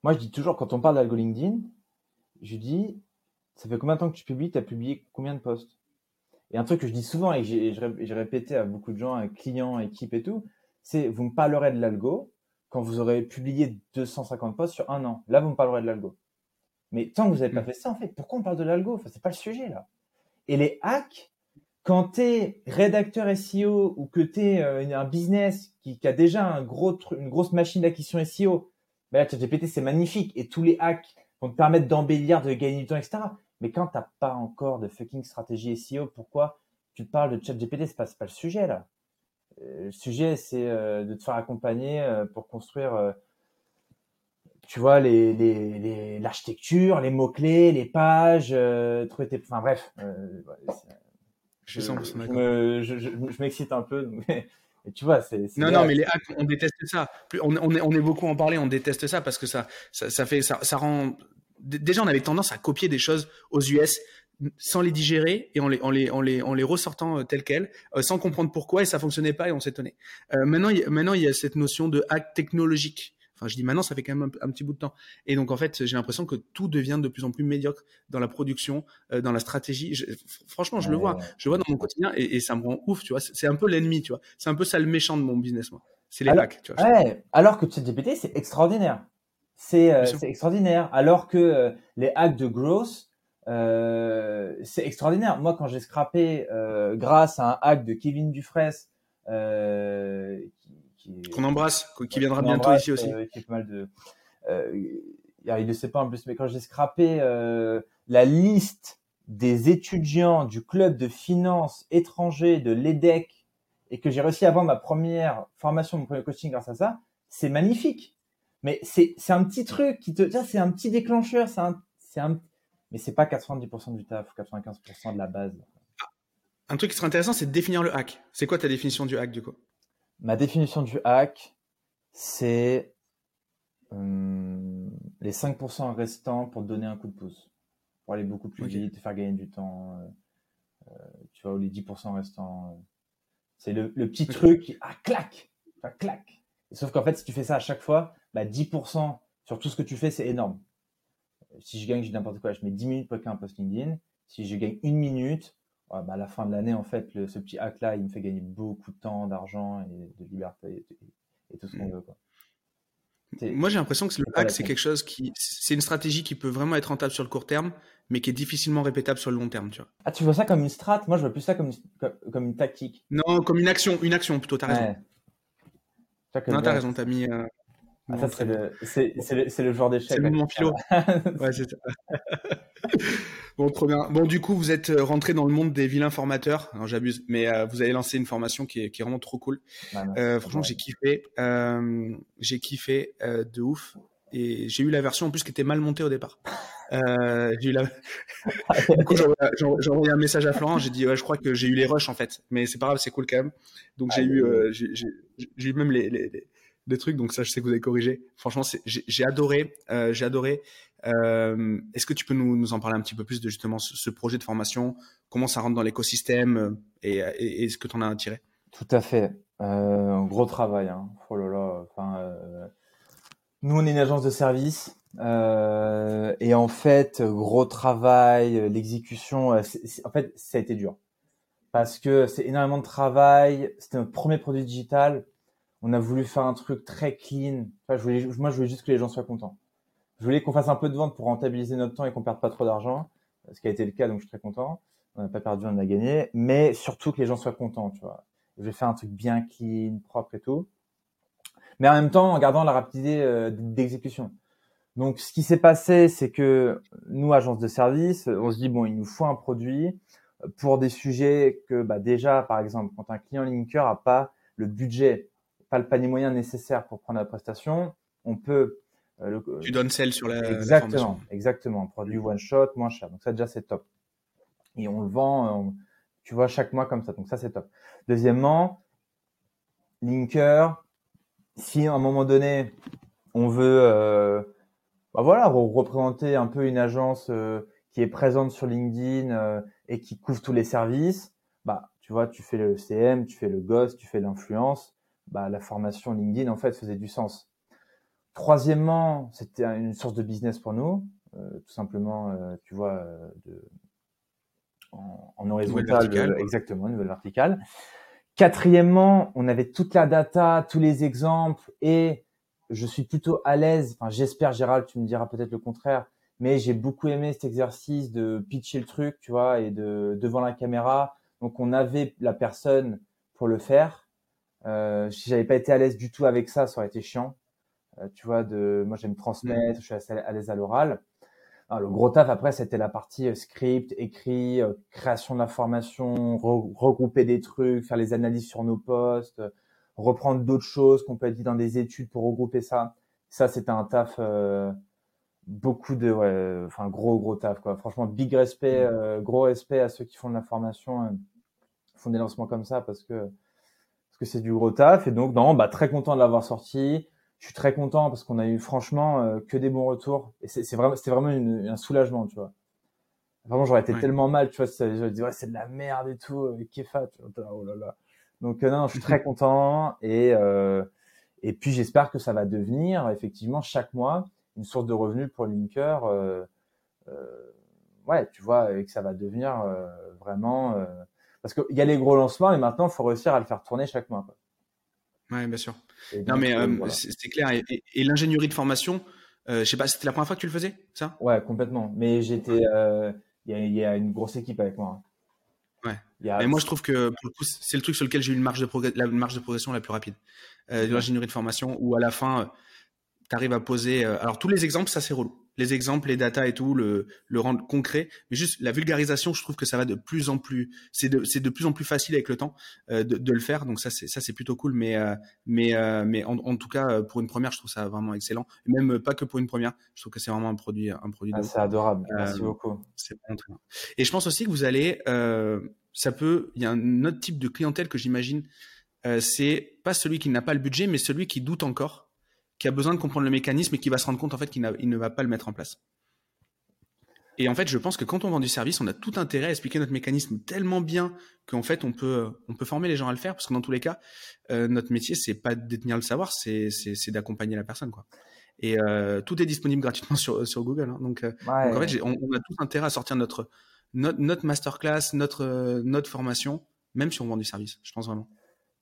moi je dis toujours, quand on parle d'algo LinkedIn, je dis, ça fait combien de temps que tu publies? Tu as publié combien de posts? Et un truc que je dis souvent et j'ai répété à beaucoup de gens, clients, équipes et tout, c'est vous me parlerez de l'algo quand vous aurez publié 250 posts sur un an. Là, vous me parlerez de l'algo. Mais tant que vous n'avez pas mm. fait ça, en fait, pourquoi on parle de l'algo? Enfin, C'est pas le sujet là. Et les hacks, quand tu es rédacteur SEO ou que tu es euh, un business qui, a déjà un gros une grosse machine d'acquisition SEO, ben là, ChatGPT, c'est magnifique. Et tous les hacks vont te permettre d'embellir, de gagner du temps, etc. Mais quand tu n'as pas encore de fucking stratégie SEO, pourquoi tu parles de ChatGPT? C'est pas, pas le sujet, là. Euh, le sujet, c'est euh, de te faire accompagner pour construire, tu vois, l'architecture, les, les mots-clés, les pages, trouver tes... Enfin bref, je, je, m'excite un peu. [LAUGHS] Mais, tu vois, c'est. Non, non, mais les hacks, on déteste ça. On, on, est, on est beaucoup en parler, on déteste ça parce que ça, ça, ça fait, ça, ça rend. Déjà, on avait tendance à copier des choses aux US sans les digérer et en les, en les, en les, en les ressortant euh, telles quelles, euh, sans comprendre pourquoi et ça fonctionnait pas et on s'étonnait. Euh, maintenant, maintenant, il y a cette notion de hack technologique je dis maintenant, ça fait quand même un, petit bout de temps. Et donc, en fait, j'ai l'impression que tout devient de plus en plus médiocre dans la production, dans la stratégie. franchement, je le vois. Je le vois dans mon quotidien et, ça me rend ouf, tu vois. C'est un peu l'ennemi, tu vois. C'est un peu ça le méchant de mon business, moi. C'est les hacks, tu vois. Ouais, alors que ChatGPT, c'est extraordinaire. C'est euh, extraordinaire. Alors que euh, les hacks de growth, c'est extraordinaire. Moi, quand j'ai scrappé grâce à un hack de Kevin Dufresne, qu'on embrasse, qui viendra bientôt ici aussi. Euh, qui est pas mal de, euh, il ne sait pas en plus, mais quand j'ai scrappé euh, la liste des étudiants du club de finance étranger de l'EDEC et que j'ai réussi à avoir ma première formation, mon premier coaching grâce à ça, c'est magnifique. Mais c'est un petit truc qui te, c'est un petit déclencheur, c'est un, c'est un, mais c'est pas 90% du taf, 95% de la base. Un truc qui serait intéressant, c'est de définir le hack. C'est quoi ta définition du hack du coup? Ma définition du hack, c'est euh, les 5% restants pour te donner un coup de pouce, pour aller beaucoup plus vite, te faire gagner du temps. Euh, euh, tu vois, ou les 10% restants. c'est le, petit truc qui, ah, clac, sauf qu'en fait, si tu fais ça à chaque fois, bah, 10% sur tout ce que tu fais, c'est énorme. Si je gagne, je n'importe quoi, je mets 10 minutes pour écrire un post LinkedIn. Si je gagne une minute, bah, à la fin de l'année, en fait, ce petit hack-là, il me fait gagner beaucoup de temps, d'argent et de liberté et, tout ce qu'on mm. veut. Quoi. Moi, j'ai l'impression que le hack, c'est quelque chose qui, c'est une stratégie qui peut vraiment être rentable sur le court terme, mais qui est difficilement répétable sur le long terme, tu vois. Ah, tu vois ça comme une strat? Moi, je vois plus ça comme une, comme, une tactique. Non, comme une action, une action plutôt. T'as raison. Non, t'as raison. T'as mis. Euh, ah, ça, c'est le, c'est, le, le, genre d'échec. C'est le moment philo. [LAUGHS] ouais, c'est ça. [LAUGHS] Bon, trop bien. Bon, du coup, vous êtes euh, rentré dans le monde des vilains formateurs. Alors, j'abuse, mais euh, vous avez lancé une formation qui est, qui est vraiment trop cool. euh, franchement, j'ai kiffé. Euh, j'ai kiffé de ouf. Et j'ai eu la version en plus qui était mal montée au départ. Euh, j'ai eu la... [LAUGHS] du coup, j'ai envoyé un message à Florent. J'ai dit, ouais, je crois que j'ai eu les rushs en fait. Mais c'est pas grave, c'est cool quand même. Donc, j'ai eu, j'ai eu même les, les, les, trucs. Donc, ça, je sais que vous avez corrigé. Franchement, j'ai adoré. j'ai adoré. Euh, Est-ce que tu peux nous, nous, en parler un petit peu plus de justement ce, ce projet de formation, comment ça rentre dans l'écosystème? Euh, et, et, et, ce que tu en as tiré Tout à fait. Euh, gros travail. Hein. Oh là là. Enfin, euh, nous, on est une agence de service. Euh, et en fait, gros travail, l'exécution, en fait, ça a été dur. Parce que c'est énormément de travail. C'était notre premier produit digital. On a voulu faire un truc très clean. Moi, je voulais juste que les gens soient contents. Je voulais qu'on fasse un peu de vente pour rentabiliser notre temps et qu'on perde pas trop d'argent, ce qui a été le cas, donc je suis très content. On n'a pas perdu, on a gagné, mais surtout que les gens soient contents, tu vois. Je vais faire un truc bien clean, propre et tout, mais en même temps en gardant la rapidité euh, d'exécution. Donc, ce qui s'est passé, c'est que nous, agence de service, on se dit bon, il nous faut un produit pour des sujets que, bah, déjà, par exemple, quand un client linker a pas le budget, pas le panier moyen nécessaire pour prendre la prestation, on peut euh, tu donnes celle sur la. Exactement, exactement. Produit one shot, moins cher. Donc ça déjà c'est top. Et on le vend, euh, tu vois, chaque mois comme ça. Donc ça c'est top. Deuxièmement, linker. Si à un moment donné on veut, euh, bah voilà, représenter un peu une agence qui est présente sur LinkedIn et qui couvre tous les services, bah tu vois, tu fais le CM, tu fais le ghost, tu fais l'influence, bah la formation LinkedIn en fait faisait du sens. Troisièmement, c'était une source de business pour nous, euh, tout simplement, euh, tu vois, euh, de, en, en horizontal, exactement, une nouvelle verticale. Quatrièmement, on avait toute la data, tous les exemples, et je suis plutôt à l'aise. Enfin, j'espère, Gérald, tu me diras peut-être le contraire, mais j'ai beaucoup aimé cet exercice de pitcher le truc, tu vois, et de devant la caméra. Donc, on avait la personne pour le faire. Euh, si j'avais pas été à l'aise du tout avec ça, ça aurait été chiant. Euh, tu vois, de, moi j'aime transmettre, je suis assez à l'aise à l'oral. Le gros taf après, c'était la partie euh, script, écrit, euh, création d'informations, regrouper des trucs, faire les analyses sur nos postes, reprendre d'autres choses qu'on peut être dit dans des études pour regrouper ça. Ça, c'était un taf, beaucoup de, ouais, enfin gros gros taf quoi. Franchement, big respect, gros respect à ceux qui font de la formation, font des lancements comme ça parce que parce que c'est du gros taf. Et donc, non, bah très content de l'avoir sorti je suis très content parce qu'on a eu franchement euh, que des bons retours. Et c'est vraiment c'était vraiment une, un soulagement tu vois. Vraiment j'aurais été tellement mal tu vois je dis ouais c'est de la merde et tout euh, Kefa tu vois oh là là. Donc euh, non je suis très [LAUGHS] content et euh, et puis j'espère que ça va devenir effectivement chaque mois une source de revenus pour Linker euh, ouais tu vois et que ça va devenir vraiment parce qu'il y a les gros lancements et maintenant il faut réussir à le faire tourner chaque mois quoi. Ouais, bien sûr. non, mais euh, c'est clair. Et, l'ingénierie de formation, euh, je sais pas, c'était la première fois que tu le faisais, ça? Ouais, complètement. Mais j'étais, euh, il y, a une grosse équipe avec moi. Ouais. Mais moi, je trouve que pour le coup, c'est le truc sur lequel j'ai eu une marge de, la marge de progression la plus rapide. de l'ingénierie de formation, où à la fin, tu arrives à poser. alors, tous les exemples, ça, c'est relou les exemples, les data et tout, le, le rendre concret. Mais juste la vulgarisation, je trouve que ça va de plus en plus, c'est de, c'est de plus en plus facile avec le temps euh, de, de, le faire. Donc ça, c'est ça, c'est plutôt cool. Mais euh, mais euh, mais en, en, tout cas, pour une première, je trouve ça vraiment excellent. Et même pas que pour une première, je trouve que c'est vraiment un produit, un produit. Ah, c'est adorable. Merci beaucoup. C'est vraiment très bien. Et je pense aussi que vous allez, ça peut, il y a un autre type de clientèle que j'imagine. c'est pas celui qui n'a pas le budget, mais celui qui doute encore qui a besoin de comprendre le mécanisme et qui va se rendre compte en fait qu'il ne va pas le mettre en place. Et en fait, je pense que quand on vend du service, on a tout intérêt à expliquer notre mécanisme tellement bien qu'en fait, on peut, on peut former les gens à le faire, parce que dans tous les cas, euh, notre métier, c'est pas de détenir le savoir, c'est, d'accompagner la personne, quoi. Et euh, tout est disponible gratuitement [LAUGHS] sur, sur Google. Hein. Donc, euh, en fait, on, a tout intérêt à sortir notre, notre, notre masterclass, notre, notre formation, même si on vend du service. Je pense vraiment.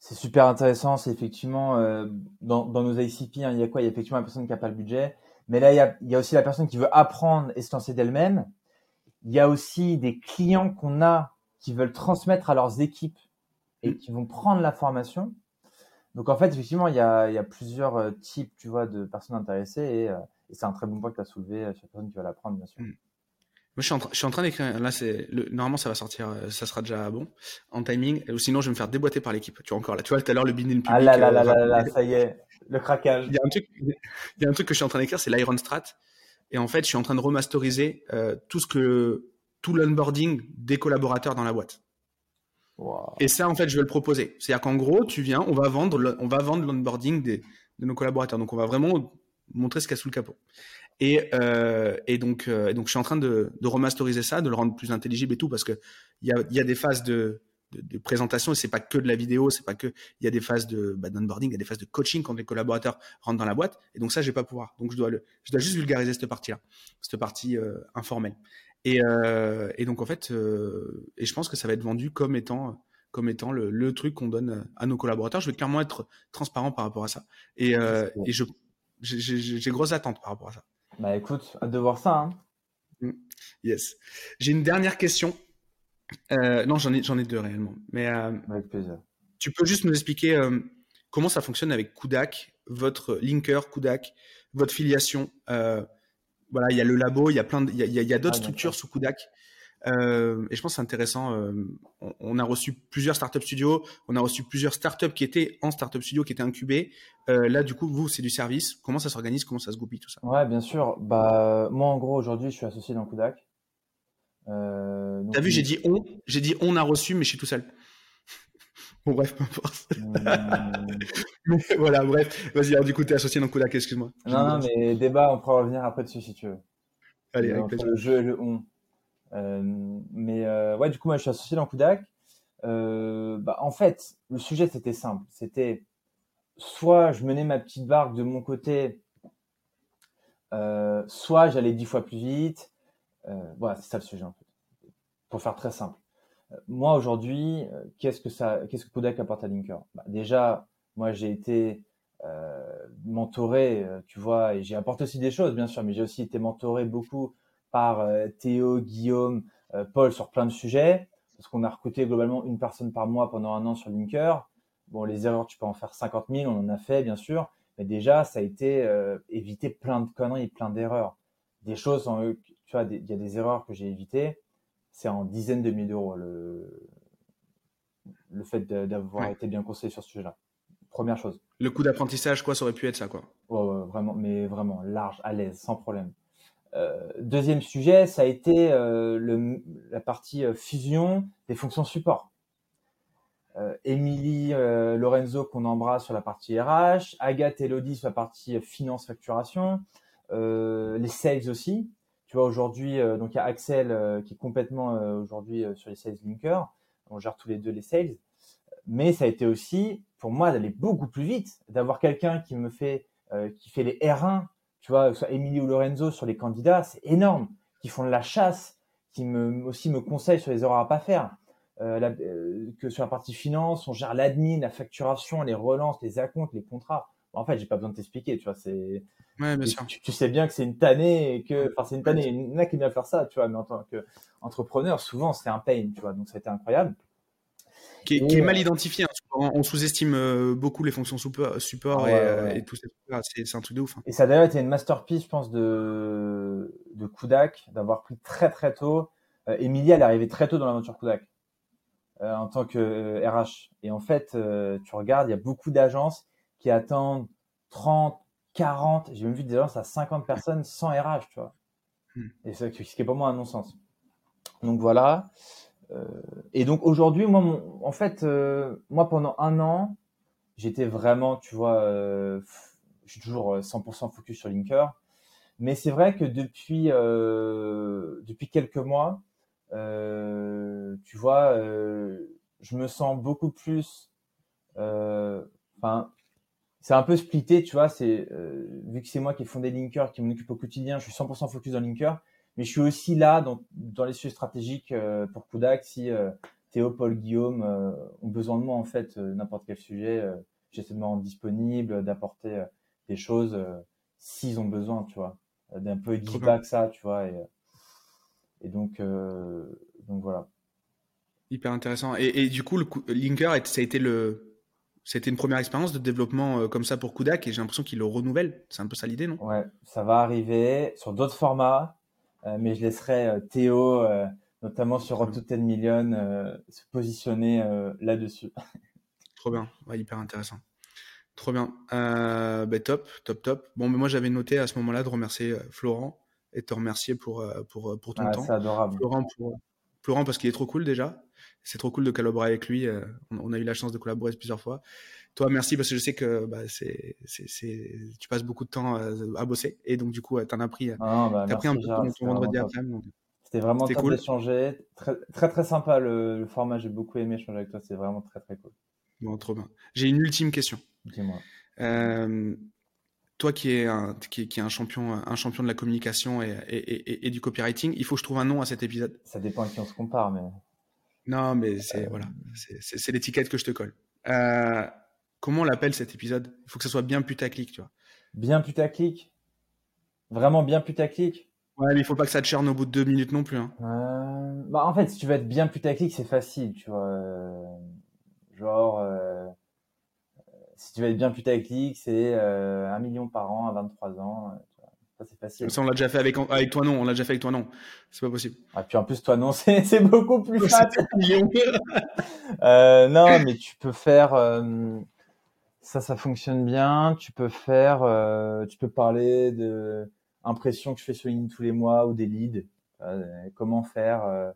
C'est super intéressant. C'est effectivement euh, dans, dans, nos ICP, hein, il y a quoi? Il y a effectivement la personne qui n'a pas le budget, mais là il y, a, il y a aussi la personne qui veut apprendre et se lancer d'elle-même. Il y a aussi des clients qu'on a qui veulent transmettre à leurs équipes et qui vont prendre la formation. Donc en fait, effectivement, il y a, il y a plusieurs euh, types, tu vois, de personnes intéressées et, euh, et c'est un très bon point que tu as soulevé sur la personne qui va l'apprendre, bien sûr. Moi, je suis en, je suis en train d'écrire. Là, c'est normalement, ça va sortir, euh, ça sera déjà bon en timing. Ou sinon, je vais me faire déboîter par l'équipe. Tu vois encore là. Tu vois tout à l'heure le binning public. Ah là là là là, là, ça y est, le craquage. Il y a un truc, il y a un truc que je suis en train d'écrire, c'est l'Iron Strat. Et en fait, je suis en train de remasteriser euh, tout ce que tout l'onboarding des collaborateurs dans la boîte. Et ça, en fait, je vais le proposer. C'est-à-dire qu'en gros, tu viens, on va vendre, on va vendre l'onboarding de nos collaborateurs. Donc, on va vraiment montrer ce qu'il y a sous le capot. Et, euh, et donc, euh, donc, je suis en train de, de, remasteriser ça, de le rendre plus intelligible et tout, parce que il y a, y a des phases de, de, de présentation et c'est pas que de la vidéo, c'est pas que il y a des phases de bah, d'onboarding, il y a des phases de coaching quand les collaborateurs rentrent dans la boîte. Et donc ça, je vais pas pouvoir. Donc je dois le, je dois juste vulgariser cette partie-là, cette partie euh, informelle. Et, euh, et donc en fait, euh, et je pense que ça va être vendu comme étant comme étant le, le truc qu'on donne à nos collaborateurs. Je vais clairement être transparent par rapport à ça. Et, euh, et je j'ai grosses attentes par rapport à ça. Bah écoute, hâte de voir ça. Hein. Mm. Yes. J'ai une dernière question. Euh, non, j'en ai, j'en ai deux réellement. Mais euh, avec plaisir. Tu peux juste nous expliquer euh, comment ça fonctionne avec Kudak, votre linker Kudak, votre filiation. Euh, voilà, il y a le labo, il y a plein, il y a, y a d'autres ah, structures sous Kudak. Euh, et je pense que c'est intéressant. Euh, on, on, a reçu plusieurs startup studios, on a reçu plusieurs startups qui étaient en startup studio, qui étaient incubées. Euh, là, du coup, vous, c'est du service. Comment ça s'organise? Comment ça se goupille tout ça? Ouais, bien sûr. Bah, moi, en gros, aujourd'hui, je suis associé dans Kudak. T'as vu, j'ai dit on, j'ai dit on a reçu, mais je suis tout seul. [LAUGHS] bon, bref, peu importe. [LAUGHS] Voilà, bref. Vas-y, alors du coup, t'es associé dans Kudak, excuse-moi. Non, non, mais débat, on pourra revenir après dessus si tu veux. Allez, avec plaisir. Le jeu et le on. Euh, mais euh, ouais, du coup, moi, je suis associé dans Kudak. Euh, bah, en fait, le sujet, c'était simple. C'était soit je menais ma petite barque de mon côté, soit j'allais dix fois plus vite. Euh, voilà, c'est ça le sujet en fait. Pour faire très simple. Moi aujourd'hui, qu'est-ce que ça, qu'est-ce que Kodak apporte à Linker? Bah, Déjà, moi j'ai été mentoré, tu vois, et j'ai apporté aussi des choses bien sûr, mais j'ai aussi été mentoré beaucoup par euh, Théo, Guillaume, euh, Paul sur plein de sujets, parce qu'on a recruté globalement une personne par mois pendant un an sur Linker. Bon, les erreurs, tu peux en faire 50 000, on en a fait, bien sûr, mais déjà, ça a été euh, éviter plein de conneries, plein d'erreurs. Des choses, en, tu vois, il y a des erreurs que j'ai évitées, c'est en dizaines de milliers d'euros le, le fait d'avoir été bien conseillé sur ce sujet-là. Première chose. Le coût d'apprentissage, quoi, ça aurait pu être ça, quoi. Ouais, vraiment, mais vraiment large, à l'aise, sans problème. Euh, deuxième sujet, ça a été euh, la partie euh, fusion des fonctions support. Émilie Lorenzo qu'on embrasse sur la partie RH, Agathe Elodie sur la partie finance facturation, les sales aussi. Tu vois aujourd'hui, donc il y a Axel qui est complètement aujourd'hui sur les sales linkers. On gère tous les deux les sales. Mais ça a été aussi pour moi d'aller beaucoup plus vite, d'avoir quelqu'un qui me fait qui fait les R1 tu vois, soit ou Lorenzo sur les candidats, c'est énorme, qui font de la chasse, qui me, aussi me conseillent sur les erreurs à pas faire. Euh, la, euh, que sur la partie finance, on gère l'admin, la facturation, les relances, les acomptes, les contrats. en fait, j'ai pas besoin de t'expliquer, tu vois, c'est. Ouais, bien sûr. Tu, sais bien que c'est une tannée et que, enfin, c'est une tannée. Il y en a qui aiment bien faire ça, tu vois, mais en tant qu'entrepreneur, souvent, c'est un pain, tu vois, donc ça a qui est, mal identifié. Hein. On sous-estime euh, beaucoup les fonctions support, support et, euh, et, tout ça. C'est un truc de ouf. Hein. Et ça a d'ailleurs été une masterpiece, je pense, de, de Kudak, d'avoir pris très très tôt. Euh, Emilia, elle est arrivée très tôt dans l'aventure Kudak euh, en tant que RH. Et en fait, tu regardes, il y a beaucoup d'agences qui attendent 30, 40, j'ai même vu des agences à 50 personnes sans RH, tu vois. Hmm. Et c'est ce qui est pour moi un non-sens. Donc voilà. Euh, et donc aujourd'hui, moi, en fait, euh, moi pendant un an, j'étais vraiment, tu vois, euh, je suis toujours 100% focus sur Linker. Mais c'est vrai que depuis depuis quelques mois, tu vois, je me sens beaucoup plus. Enfin, c'est un peu splitté, tu vois. C'est vu que c'est moi qui ai fondé Linker, qui m'en occupe au quotidien, je suis 100% focus dans Linker. Mais je suis aussi là dans, dans les sujets stratégiques euh, pour Kudak. Si euh, Théo, Paul, Guillaume euh, ont besoin de moi, en fait, n'importe quel sujet, j'essaie de me rendre disponible, d'apporter des choses s'ils ont besoin, tu vois, d'un peu give back ça, tu vois. Et, et donc, donc voilà. Hyper intéressant. Et, et du coup, le Linker, ça a été le, c'était une première expérience de développement comme ça pour Kudak et j'ai l'impression qu'il le renouvelle. C'est un peu ça l'idée, non? Ouais, ça va arriver sur d'autres formats. Mais je laisserai Théo, notamment sur Road to 10 Million, se positionner là-dessus. [LAUGHS] Trop bien, hyper intéressant. Trop bien. Euh, bah, top, top, top. Bon, mais moi j'avais noté à ce moment-là de remercier Florent et de te remercier pour, pour, pour ton ah, temps. C'est adorable. Florent, pour, Florent parce qu'il est trop cool déjà. C'est trop cool de collaborer avec lui. On, a eu la chance de collaborer plusieurs fois. Toi, merci parce que je sais que bah, c'est, tu passes beaucoup de temps à, bosser et donc du coup, tu en as pris, ah, bah, as pris un peu ton, vendredi après. C'était vraiment top cool. d'échanger. Très, très, très sympa le, format. J'ai beaucoup aimé échanger avec toi. C'est vraiment très très cool. Bon, trop bien. J'ai une ultime question. Dis-moi. Euh, toi qui es un, qui, qui est un champion, un champion de la communication et, et, et, du copywriting, il faut que je trouve un nom à cet épisode. Ça dépend à qui on se compare, mais. Non, mais c'est voilà, c'est l'étiquette que je te colle. Euh, comment on l'appelle cet épisode? Il faut que ça soit bien putaclic, tu vois. Bien putaclic? Vraiment bien putaclic? Ouais, mais il faut pas que ça te cherne au bout de deux minutes non plus. Hein. Euh, bah, en fait, si tu veux être bien putaclic, c'est facile, tu vois. Euh, genre, euh, si tu veux être bien putaclic, c'est un million par an à 23 ans. Ça, c'est facile. Ça, on l'a déjà fait avec, avec toi, non. On l'a déjà fait avec toi, non. C'est pas possible. Ah, puis en plus, toi, non, [LAUGHS] c'est beaucoup plus facile. [LAUGHS] non, mais tu peux faire ça, ça fonctionne bien. Tu peux faire, euh, tu peux parler de impressions que je fais sur LinkedIn tous les mois ou des leads. Euh, comment faire euh,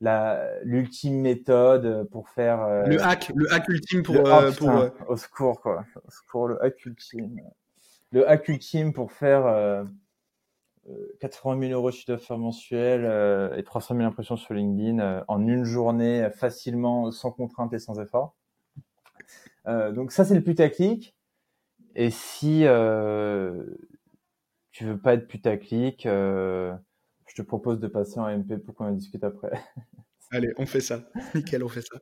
la l'ultime méthode pour faire le hack, le hack ultime pour, pour au secours quoi, au secours le hack ultime, le hack ultime pour faire 80 000 euros de chiffre d'affaires mensuel et 300 000 impressions sur LinkedIn en une journée facilement, sans contrainte et sans effort. Euh, donc ça, c'est le putaclic. Et si euh, tu veux pas être putaclic, euh, je te propose de passer en MP pour qu'on en discute après. [LAUGHS] Allez, on fait ça. Nickel, on fait ça.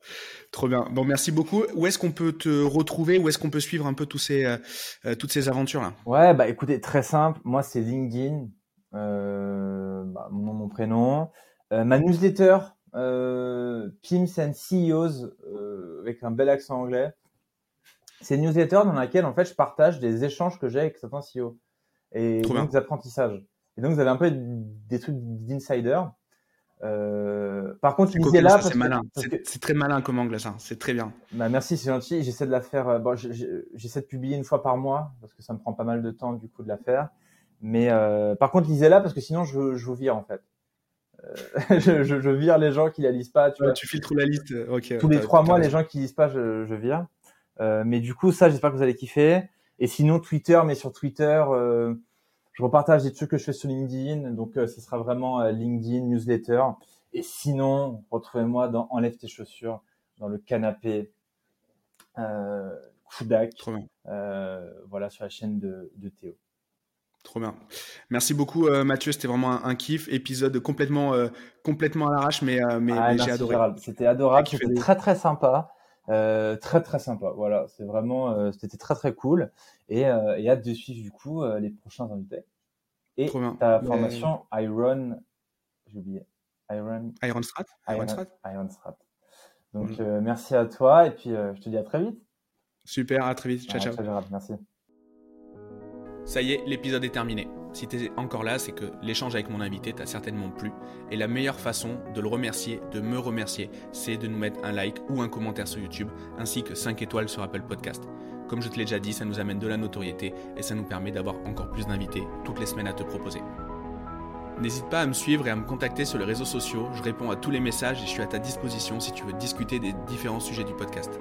Trop bien. Bon, merci beaucoup. Où est-ce qu'on peut te retrouver? Où est-ce qu'on peut suivre un peu tous ces, euh, toutes ces aventures-là? Ouais, bah écoutez, très simple. Moi, c'est LinkedIn, euh, bah, mon nom, mon prénom. Euh, ma newsletter, euh, Pims and CEOs, avec un bel accent anglais. C'est une newsletter dans laquelle en fait je partage des échanges que j'ai avec certains CEO et donc des apprentissages. Et donc vous avez un peu des trucs d'insider. Euh, par contre, lisez là. C'est malin. C'est très malin comme angle ça. C'est très bien. Bah, merci, c'est gentil. J'essaie de la faire. Euh, bon, j'essaie de publier une fois par mois parce que ça me prend pas mal de temps du coup de la faire. Mais euh, par contre, lisez là parce que sinon je, je vous vire en fait. Euh, [LAUGHS] je, je, je, vire les gens qui la lisent pas. Tu, tu filtres la liste. Ok. Tous les trois mois, les gens qui lisent pas, je, je vire. Euh, mais du coup, ça, j'espère que vous allez kiffer. Et sinon, Twitter, mais sur Twitter, euh, je repartage des trucs que je fais sur LinkedIn. Donc, euh, ce sera vraiment LinkedIn, newsletter. Et sinon, retrouvez-moi dans Enlève tes chaussures, dans le canapé euh, euh, voilà, sur la chaîne de, de Théo. Trop bien. Merci beaucoup Mathieu, c'était vraiment un, kiff, épisode complètement complètement à l'arrache, mais mais, ah, j'ai adoré. C'était adorable, c'était très très sympa. Euh, très très sympa. Voilà, c'est vraiment, euh, c'était très très cool et, euh, et, hâte de suivre du coup euh, les prochains invités. Et ta formation Iron, j'ai oublié. Iron. Iron Strat? Iron, Strat? Iron Strat. Donc mm. merci à toi et puis je te dis à très vite. Super, à très vite. Ciao ciao. ciao merci. Ça y est, l'épisode est terminé. Si tu es encore là, c'est que l'échange avec mon invité t'a certainement plu. Et la meilleure façon de le remercier, de me remercier, c'est de nous mettre un like ou un commentaire sur YouTube, ainsi que 5 étoiles sur Apple Podcast. Comme je te l'ai déjà dit, ça nous amène de la notoriété et ça nous permet d'avoir encore plus d'invités toutes les semaines à te proposer. N'hésite pas à me suivre et à me contacter sur les réseaux sociaux, je réponds à tous les messages et je suis à ta disposition si tu veux discuter des différents sujets du podcast.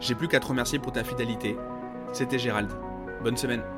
J'ai plus qu'à te remercier pour ta fidélité. C'était Gérald. Bonne semaine.